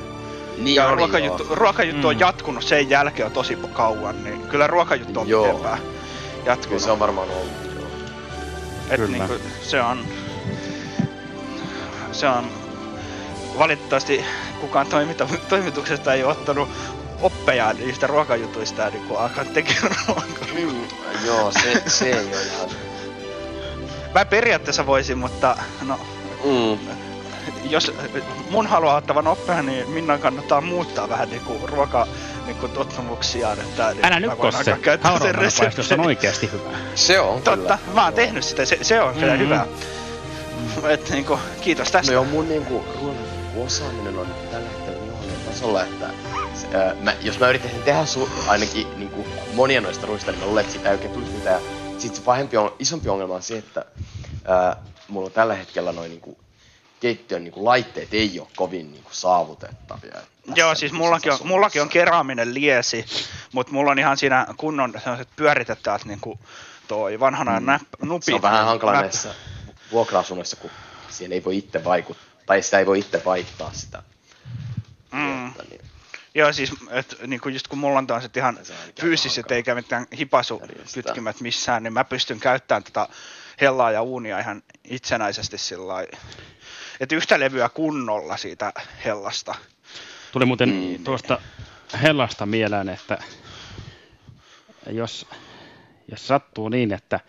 Niin ja oli, ruokajuttu, joo. ruokajuttu Mm. on jatkunut sen jälkeen jo tosi kauan, niin kyllä ruokajuttu on Joo. pitempään Kyllä jatkunut. se on varmaan ollut, joo. Et Kyllä. niinku, se on... Se on... Valitettavasti kukaan toimita, toimituksesta ei ottanut oppeja niistä ruokajutuista ja niinku alkaa tekemään ruokaa. Mm, joo, se, se ei ole ihan... Mä periaatteessa voisin, mutta no, Mm. jos mun haluaa ottavan oppea, niin Minnan kannattaa muuttaa vähän niinku ruoka niinku tottumuksiaan, että Älä mä nyt kosse. Hauraumanapaistos on oikeasti hyvä. Se on Totta, kyllä. mä oon tehnyt sitä, se, se on kyllä Mhm. hyvä. Et niinku, kiitos tästä. No joo, mun niinku ruoan osaaminen on tällä hetkellä niin huonolla tasolla, että se, ää, mä, jos mä yrittäisin tehdä su, ainakin niinku monia noista ruista, niin mä luulen, että siitä ei oikein tulisi mitään. Sitten se pahempi on, isompi ongelma on se, että ää, mulla on tällä hetkellä noin niinku keittiön niin kuin, laitteet ei ole kovin niin kuin, saavutettavia. Joo, siis mullakin on, mullakin on keraaminen liesi, mutta mulla on ihan siinä kunnon sellaiset pyöritettävät niin kuin toi vanhana mm. näp, nupit. Se on vähän hankala näp- näissä vuokra-asunnoissa, kun siihen ei voi itse vaikuttaa, tai sitä ei voi itse vaihtaa sitä. Mm. Joo, siis et, niin kuin just kun mulla on tällaiset ihan fyysiset eikä mitään hipasukytkimet missään, niin mä pystyn käyttämään tätä hellaa ja uunia ihan itsenäisesti sillä että yhtä levyä kunnolla siitä hellasta. Tuli muuten mm. tuosta hellasta mieleen, että jos, jos sattuu niin, että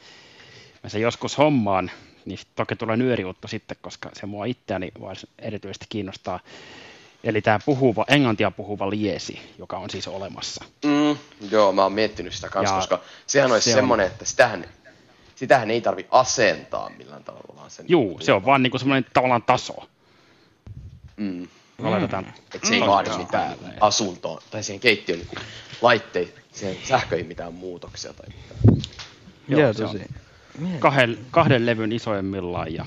mä se joskus hommaan, niin toki tulee nyöriutto sitten, koska se mua itseäni vaan erityisesti kiinnostaa. Eli tämä puhuva, englantia puhuva liesi, joka on siis olemassa. Mm, joo, mä oon miettinyt sitä kanssa, Ja koska sehän olisi se on- semmoinen, että sitähän, sitähän ei tarvi asentaa millään tavalla, vaan sen... Juu, se on vaan niinku semmoinen tavallaan taso. Mm. Laitetaan Et se ei Mm. vaadi Joo. mitään asuntoon tai siihen keittiön niin laitteisiin, siihen sähköihin mitään muutoksia tai mitään. Joo, se on kahden, kahden levyn isoimmillaan ja,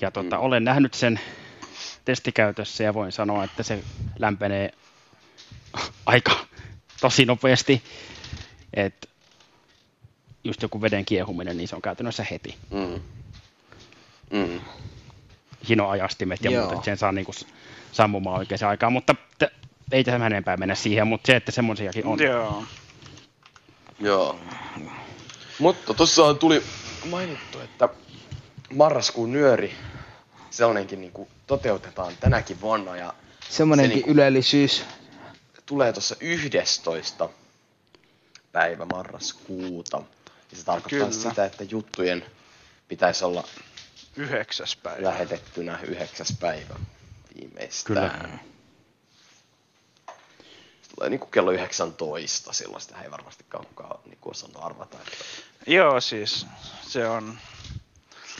ja tota, mm. olen nähnyt sen testikäytössä ja voin sanoa, että se lämpenee aika tosi nopeasti. Et just joku veden kiehuminen, niin se on käytännössä heti. Mm. Mm. Hinoajastimet ja Joo. muut, että sen saa niinku sammumaan oikeaan aikaan, mutta t- ei tässä enempää mennä siihen, mutta se, että semmoisiakin on. Joo. Joo. Mutta tuossa tuli mainittu, että marraskuun nyöri, sellainenkin niin kuin toteutetaan tänäkin vuonna ja Semmoinenkin se niinku ylellisyys. tulee tuossa 11. päivä marraskuuta. Ja se tarkoittaa Kyllä. sitä, että juttujen pitäisi olla Yhdeksäs päivä. lähetettynä yhdeksäs päivä viimeistään. Kyllä. Se tulee niin kuin kello 19, silloin sitä ei varmastikaan kukaan niin kuin osannut arvata. Että Joo, siis se on...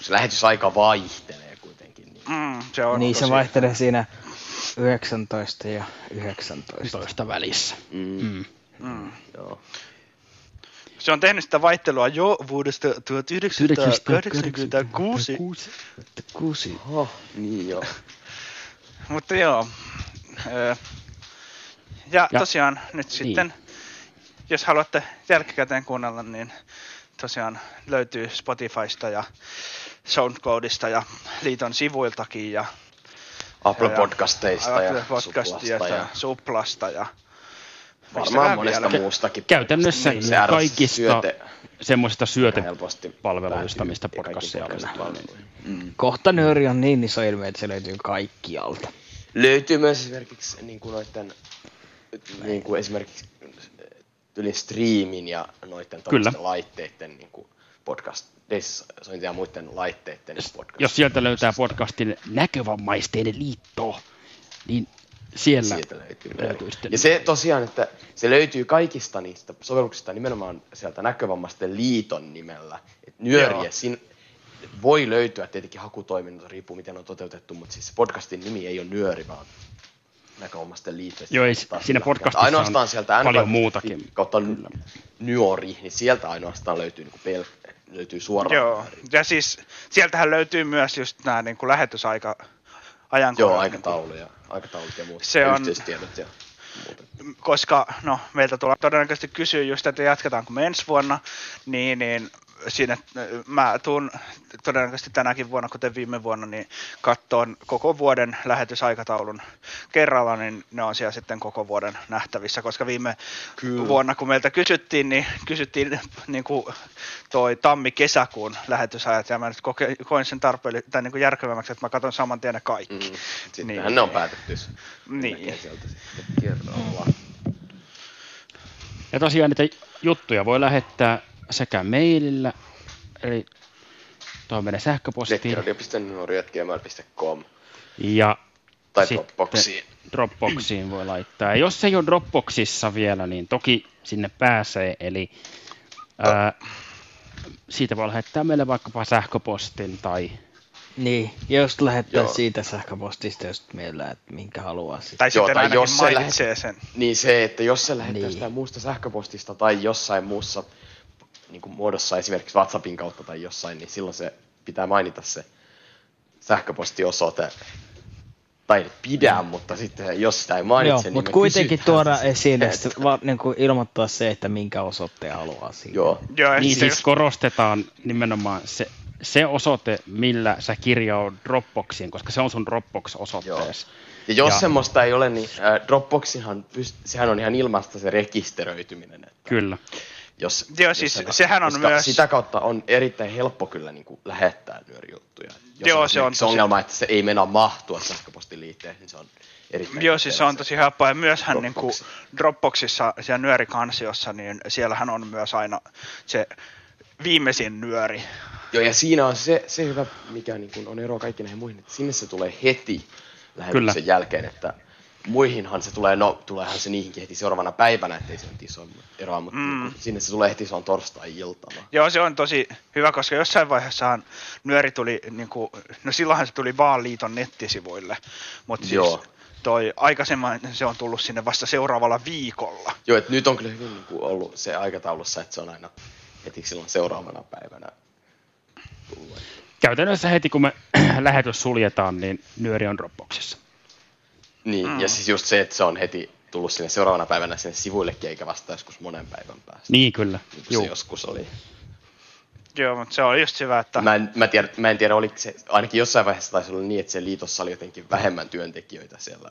se lähetysaika vaihtelee. Mm, se on niin se tosi- vaihtelee siinä 19 ja 19. Toista välissä. Mm. Mm. Mm. Joo. Se on tehnyt sitä vaihtelua jo vuodesta 1986. Kuusi. Oh, niin joo. Mutta joo. Ja, Ja- tosiaan nyt niin. sitten, jos haluatte jälkikäteen kuunnella, niin tosiaan löytyy Spotifysta ja SoundCloudista ja liiton sivuiltakin ja Apple ja- Podcasteista ja Apple Podcastia Suplasta ja, ja- Suplasta ja Varmaan monesta vielä? muustakin. Käytännössä Niin, se RSS kaikista syöte- semmoisista helposti syötepalveluista, mistä podcastia on. Mm. Kohta nyöri on niin iso ilme, että se löytyy kaikkialta. Löytyy myös esimerkiksi niin kuin noiden, niin kuin esimerkiksi yli streamin ja noiden Kyllä. laitteiden niin kuin podcast, sointi ja muiden laitteiden podcast. Jos sieltä löytää podcastin näkövammaisten liitto, niin siellä Sieltä löytyy. löytyy sitten. Ja se tosiaan, että se löytyy kaikista niistä sovelluksista nimenomaan sieltä näkövammaisten liiton nimellä. Et nyöriä, siinä voi löytyä tietenkin hakutoiminnot, riippuu miten on toteutettu, mutta siis podcastin nimi ei ole nyöri, vaan näkövammaisten liitto. Joo, ei, siinä podcastissa ainoastaan on sieltä paljon muutakin. Kautta nyori, niin sieltä ainoastaan löytyy, niin pel- löytyy suoraan Joo, ja siis sieltähän löytyy myös just nämä niin kuin lähetysaika ajankohdat. Joo, aikataulu ja, aikataulut ja muut. Se ja on- Yhteystiedot ja koska no, meiltä tulee todennäköisesti kysyä just, että jatketaanko me ensi vuonna, niin, niin siinä mä tuun todennäköisesti tänäkin vuonna, kuten viime vuonna, niin kattoon koko vuoden lähetysaikataulun kerralla, niin ne on siellä sitten koko vuoden nähtävissä, koska viime Kyllä. vuonna, kun meiltä kysyttiin, niin kysyttiin niin kuin toi tammi-kesäkuun lähetysajat, ja mä nyt koke, koin sen tarpeelli, tai niin kuin järkevämmäksi, että mä katson saman tien ne kaikki. Mm. Sittenhän niin. ne on päätetty. Niin. Näkee sieltä sitten kerralla. Ja tosiaan niitä juttuja voi lähettää sekä mailillä, eli tuo meidän sähköpostiin, Nettiradio.nuori.gmail.com ja Tai sitten Dropboxiin. Dropboxiin voi laittaa. Ja jos ei ole Dropboxissa vielä, niin toki sinne pääsee, eli ää, siitä voi lähettää meille vaikkapa sähköpostin tai Niin, jos lähettää Joo. siitä sähköpostista, jos meillä, että minkä haluaa sitten. Tai Joo, sitten tai ainakin jos se mainitsee lähet- sen. Niin se, että jos se lähettää Niin. sitä muusta sähköpostista tai jossain muussa niin kuin muodossa, esimerkiksi WhatsAppin kautta tai jossain, niin silloin se pitää mainita se sähköpostiosoite, tai pidä, mutta sitten jos sitä ei mainitse, Joo, niin mutta kuitenkin tuoda esiin sitten vaan niin kuin ilmoittaa se, että minkä osoitteen haluaa siihen. Joo. Joo, Niin sitten siis korostetaan nimenomaan se, se osoite, millä sä kirjaat Dropboxiin, koska se on sun Dropbox-osoitteessa. Ja jos Ja- semmoista ei ole, niin äh, Dropboxihan, pyst- sehän on ihan ilmasta se rekisteröityminen. Että Kyllä. Jos, Joo, jos siis sen- sehän on koska myös- Sitä kautta on erittäin helppo kyllä niin kuin lähettää nyörijuttuja. Jos Joo, on se on tosi- ongelma, että se ei mennä mahtua sähköpostiliitteeseen, niin se on erittäin Joo, siis se on tosi helppoa. Ja myöshän niin kuin Dropbox. Dropboxissa, siellä nyörikansiossa, niin siellähän on myös aina se viimeisin nyöri. Joo, ja siinä on se, se hyvä, mikä niin kuin on ero kaikki näihin muihin, että sinne se tulee heti lähetyksen Kyllä. jälkeen, että muihinhan se tulee, no tuleehan se niihinkin heti seuraavana päivänä, ettei se nyt iso eroa, mutta Mm. mm. niin kuin, sinne se tulee heti, se on torstai-iltana. Joo, se on tosi hyvä, koska jossain vaiheessahan nyöri tuli, niin kuin, no silloinhan se tuli vaan liiton nettisivuille, mutta siis Joo. toi aikaisemmin se on tullut sinne vasta seuraavalla viikolla. Joo, että nyt on kyllä hyvin niin kuin ollut se aikataulussa, että se on aina heti silloin seuraavana päivänä tullut. Käytännössä heti kun me lähetys suljetaan, niin nyöri on Dropboxissa. Niin, mm. ja siis just se, että se on heti tullut sinne seuraavana päivänä sinne sivuillekin, eikä vasta joskus monen päivän päästä. Niin kyllä. Niin Juu. se joskus oli. Joo, mutta se on just hyvä, että... Mä en, mä, tiedä, mä en tiedä, oliko se, ainakin jossain vaiheessa taisi olla niin, että se liitossa oli jotenkin vähemmän työntekijöitä siellä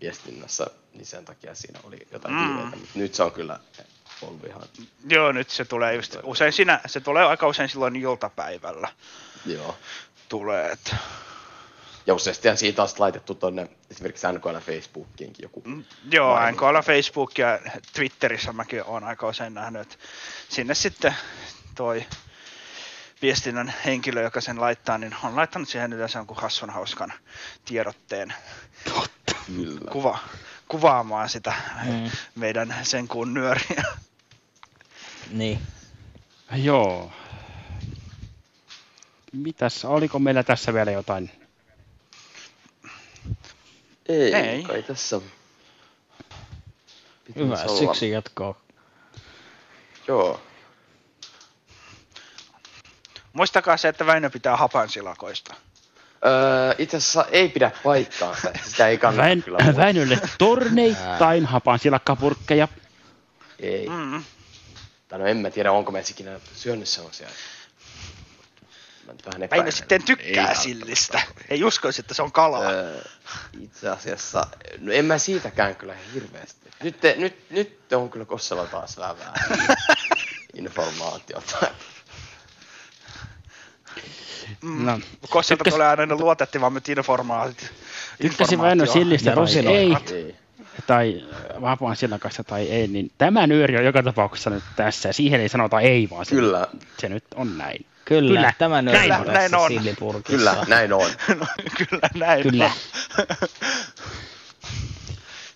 viestinnässä, niin sen takia siinä oli jotain Mm. mm. viiveitä, mutta nyt se on kyllä ollut ihan, Joo, nyt se tulee just, usein siinä, se tulee aika usein silloin iltapäivällä joo. tulee, että Ja useastihan siitä on laitettu tonne esimerkiksi NKL Facebookiinkin joku. Joo, maininta. NKL Facebook ja Twitterissä mäkin olen aika usein nähnyt, että sinne sitten toi viestinnän henkilö, joka sen laittaa, niin on laittanut siihen yleensä jonkun hassun hauskan tiedotteen Kyllä. kuva, kuvaamaan sitä Mm. meidän sen kuun nyöriä. Niin. Joo. Mitäs, oliko meillä tässä vielä jotain? Ei, Ei. kai tässä. Pitäisi Hyvä olla- syksy jatkoa. Joo. Muistakaa se, että Väinö pitää hapansilakoista. Öö, itse asiassa ei pidä paikkaansa, että sitä ei kannata Väin, kyllä muistaa. Väinölle torneittain hapan silakkapurkkeja. Ei. Mm. Tai no en mä tiedä, onko mä edes ikinä syönyt sellaisia. Vähän sitten tykkää Ei sillistä. Ei uskoisi, että se on kalaa. Öö, itse asiassa, no en mä siitäkään kyllä hirveästi. Nyt, te, nyt, nyt te on kyllä Kossella taas vähän vähän informaatiota. Mm. No, Kosselta tykkäs- tulee aina ne luotettavammat informaatiot. Tykkäsin Väinö sillistä rusinoita. ei, Ei. Tai vapaan silakasta tai ei, niin tämä nyöri on joka tapauksessa nyt tässä. Siihen ei sanota ei, vaan se, Kyllä, se nyt on näin. Kyllä, Kyllä, tämä nyt näin on näin on. sillipurkissa. kyllä, näin on. no, kyllä näin Kyllä. on.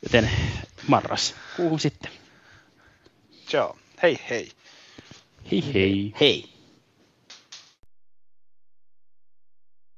Joten marras, kuuhun sitten. Joo, hei hei. Hei hei. Hei.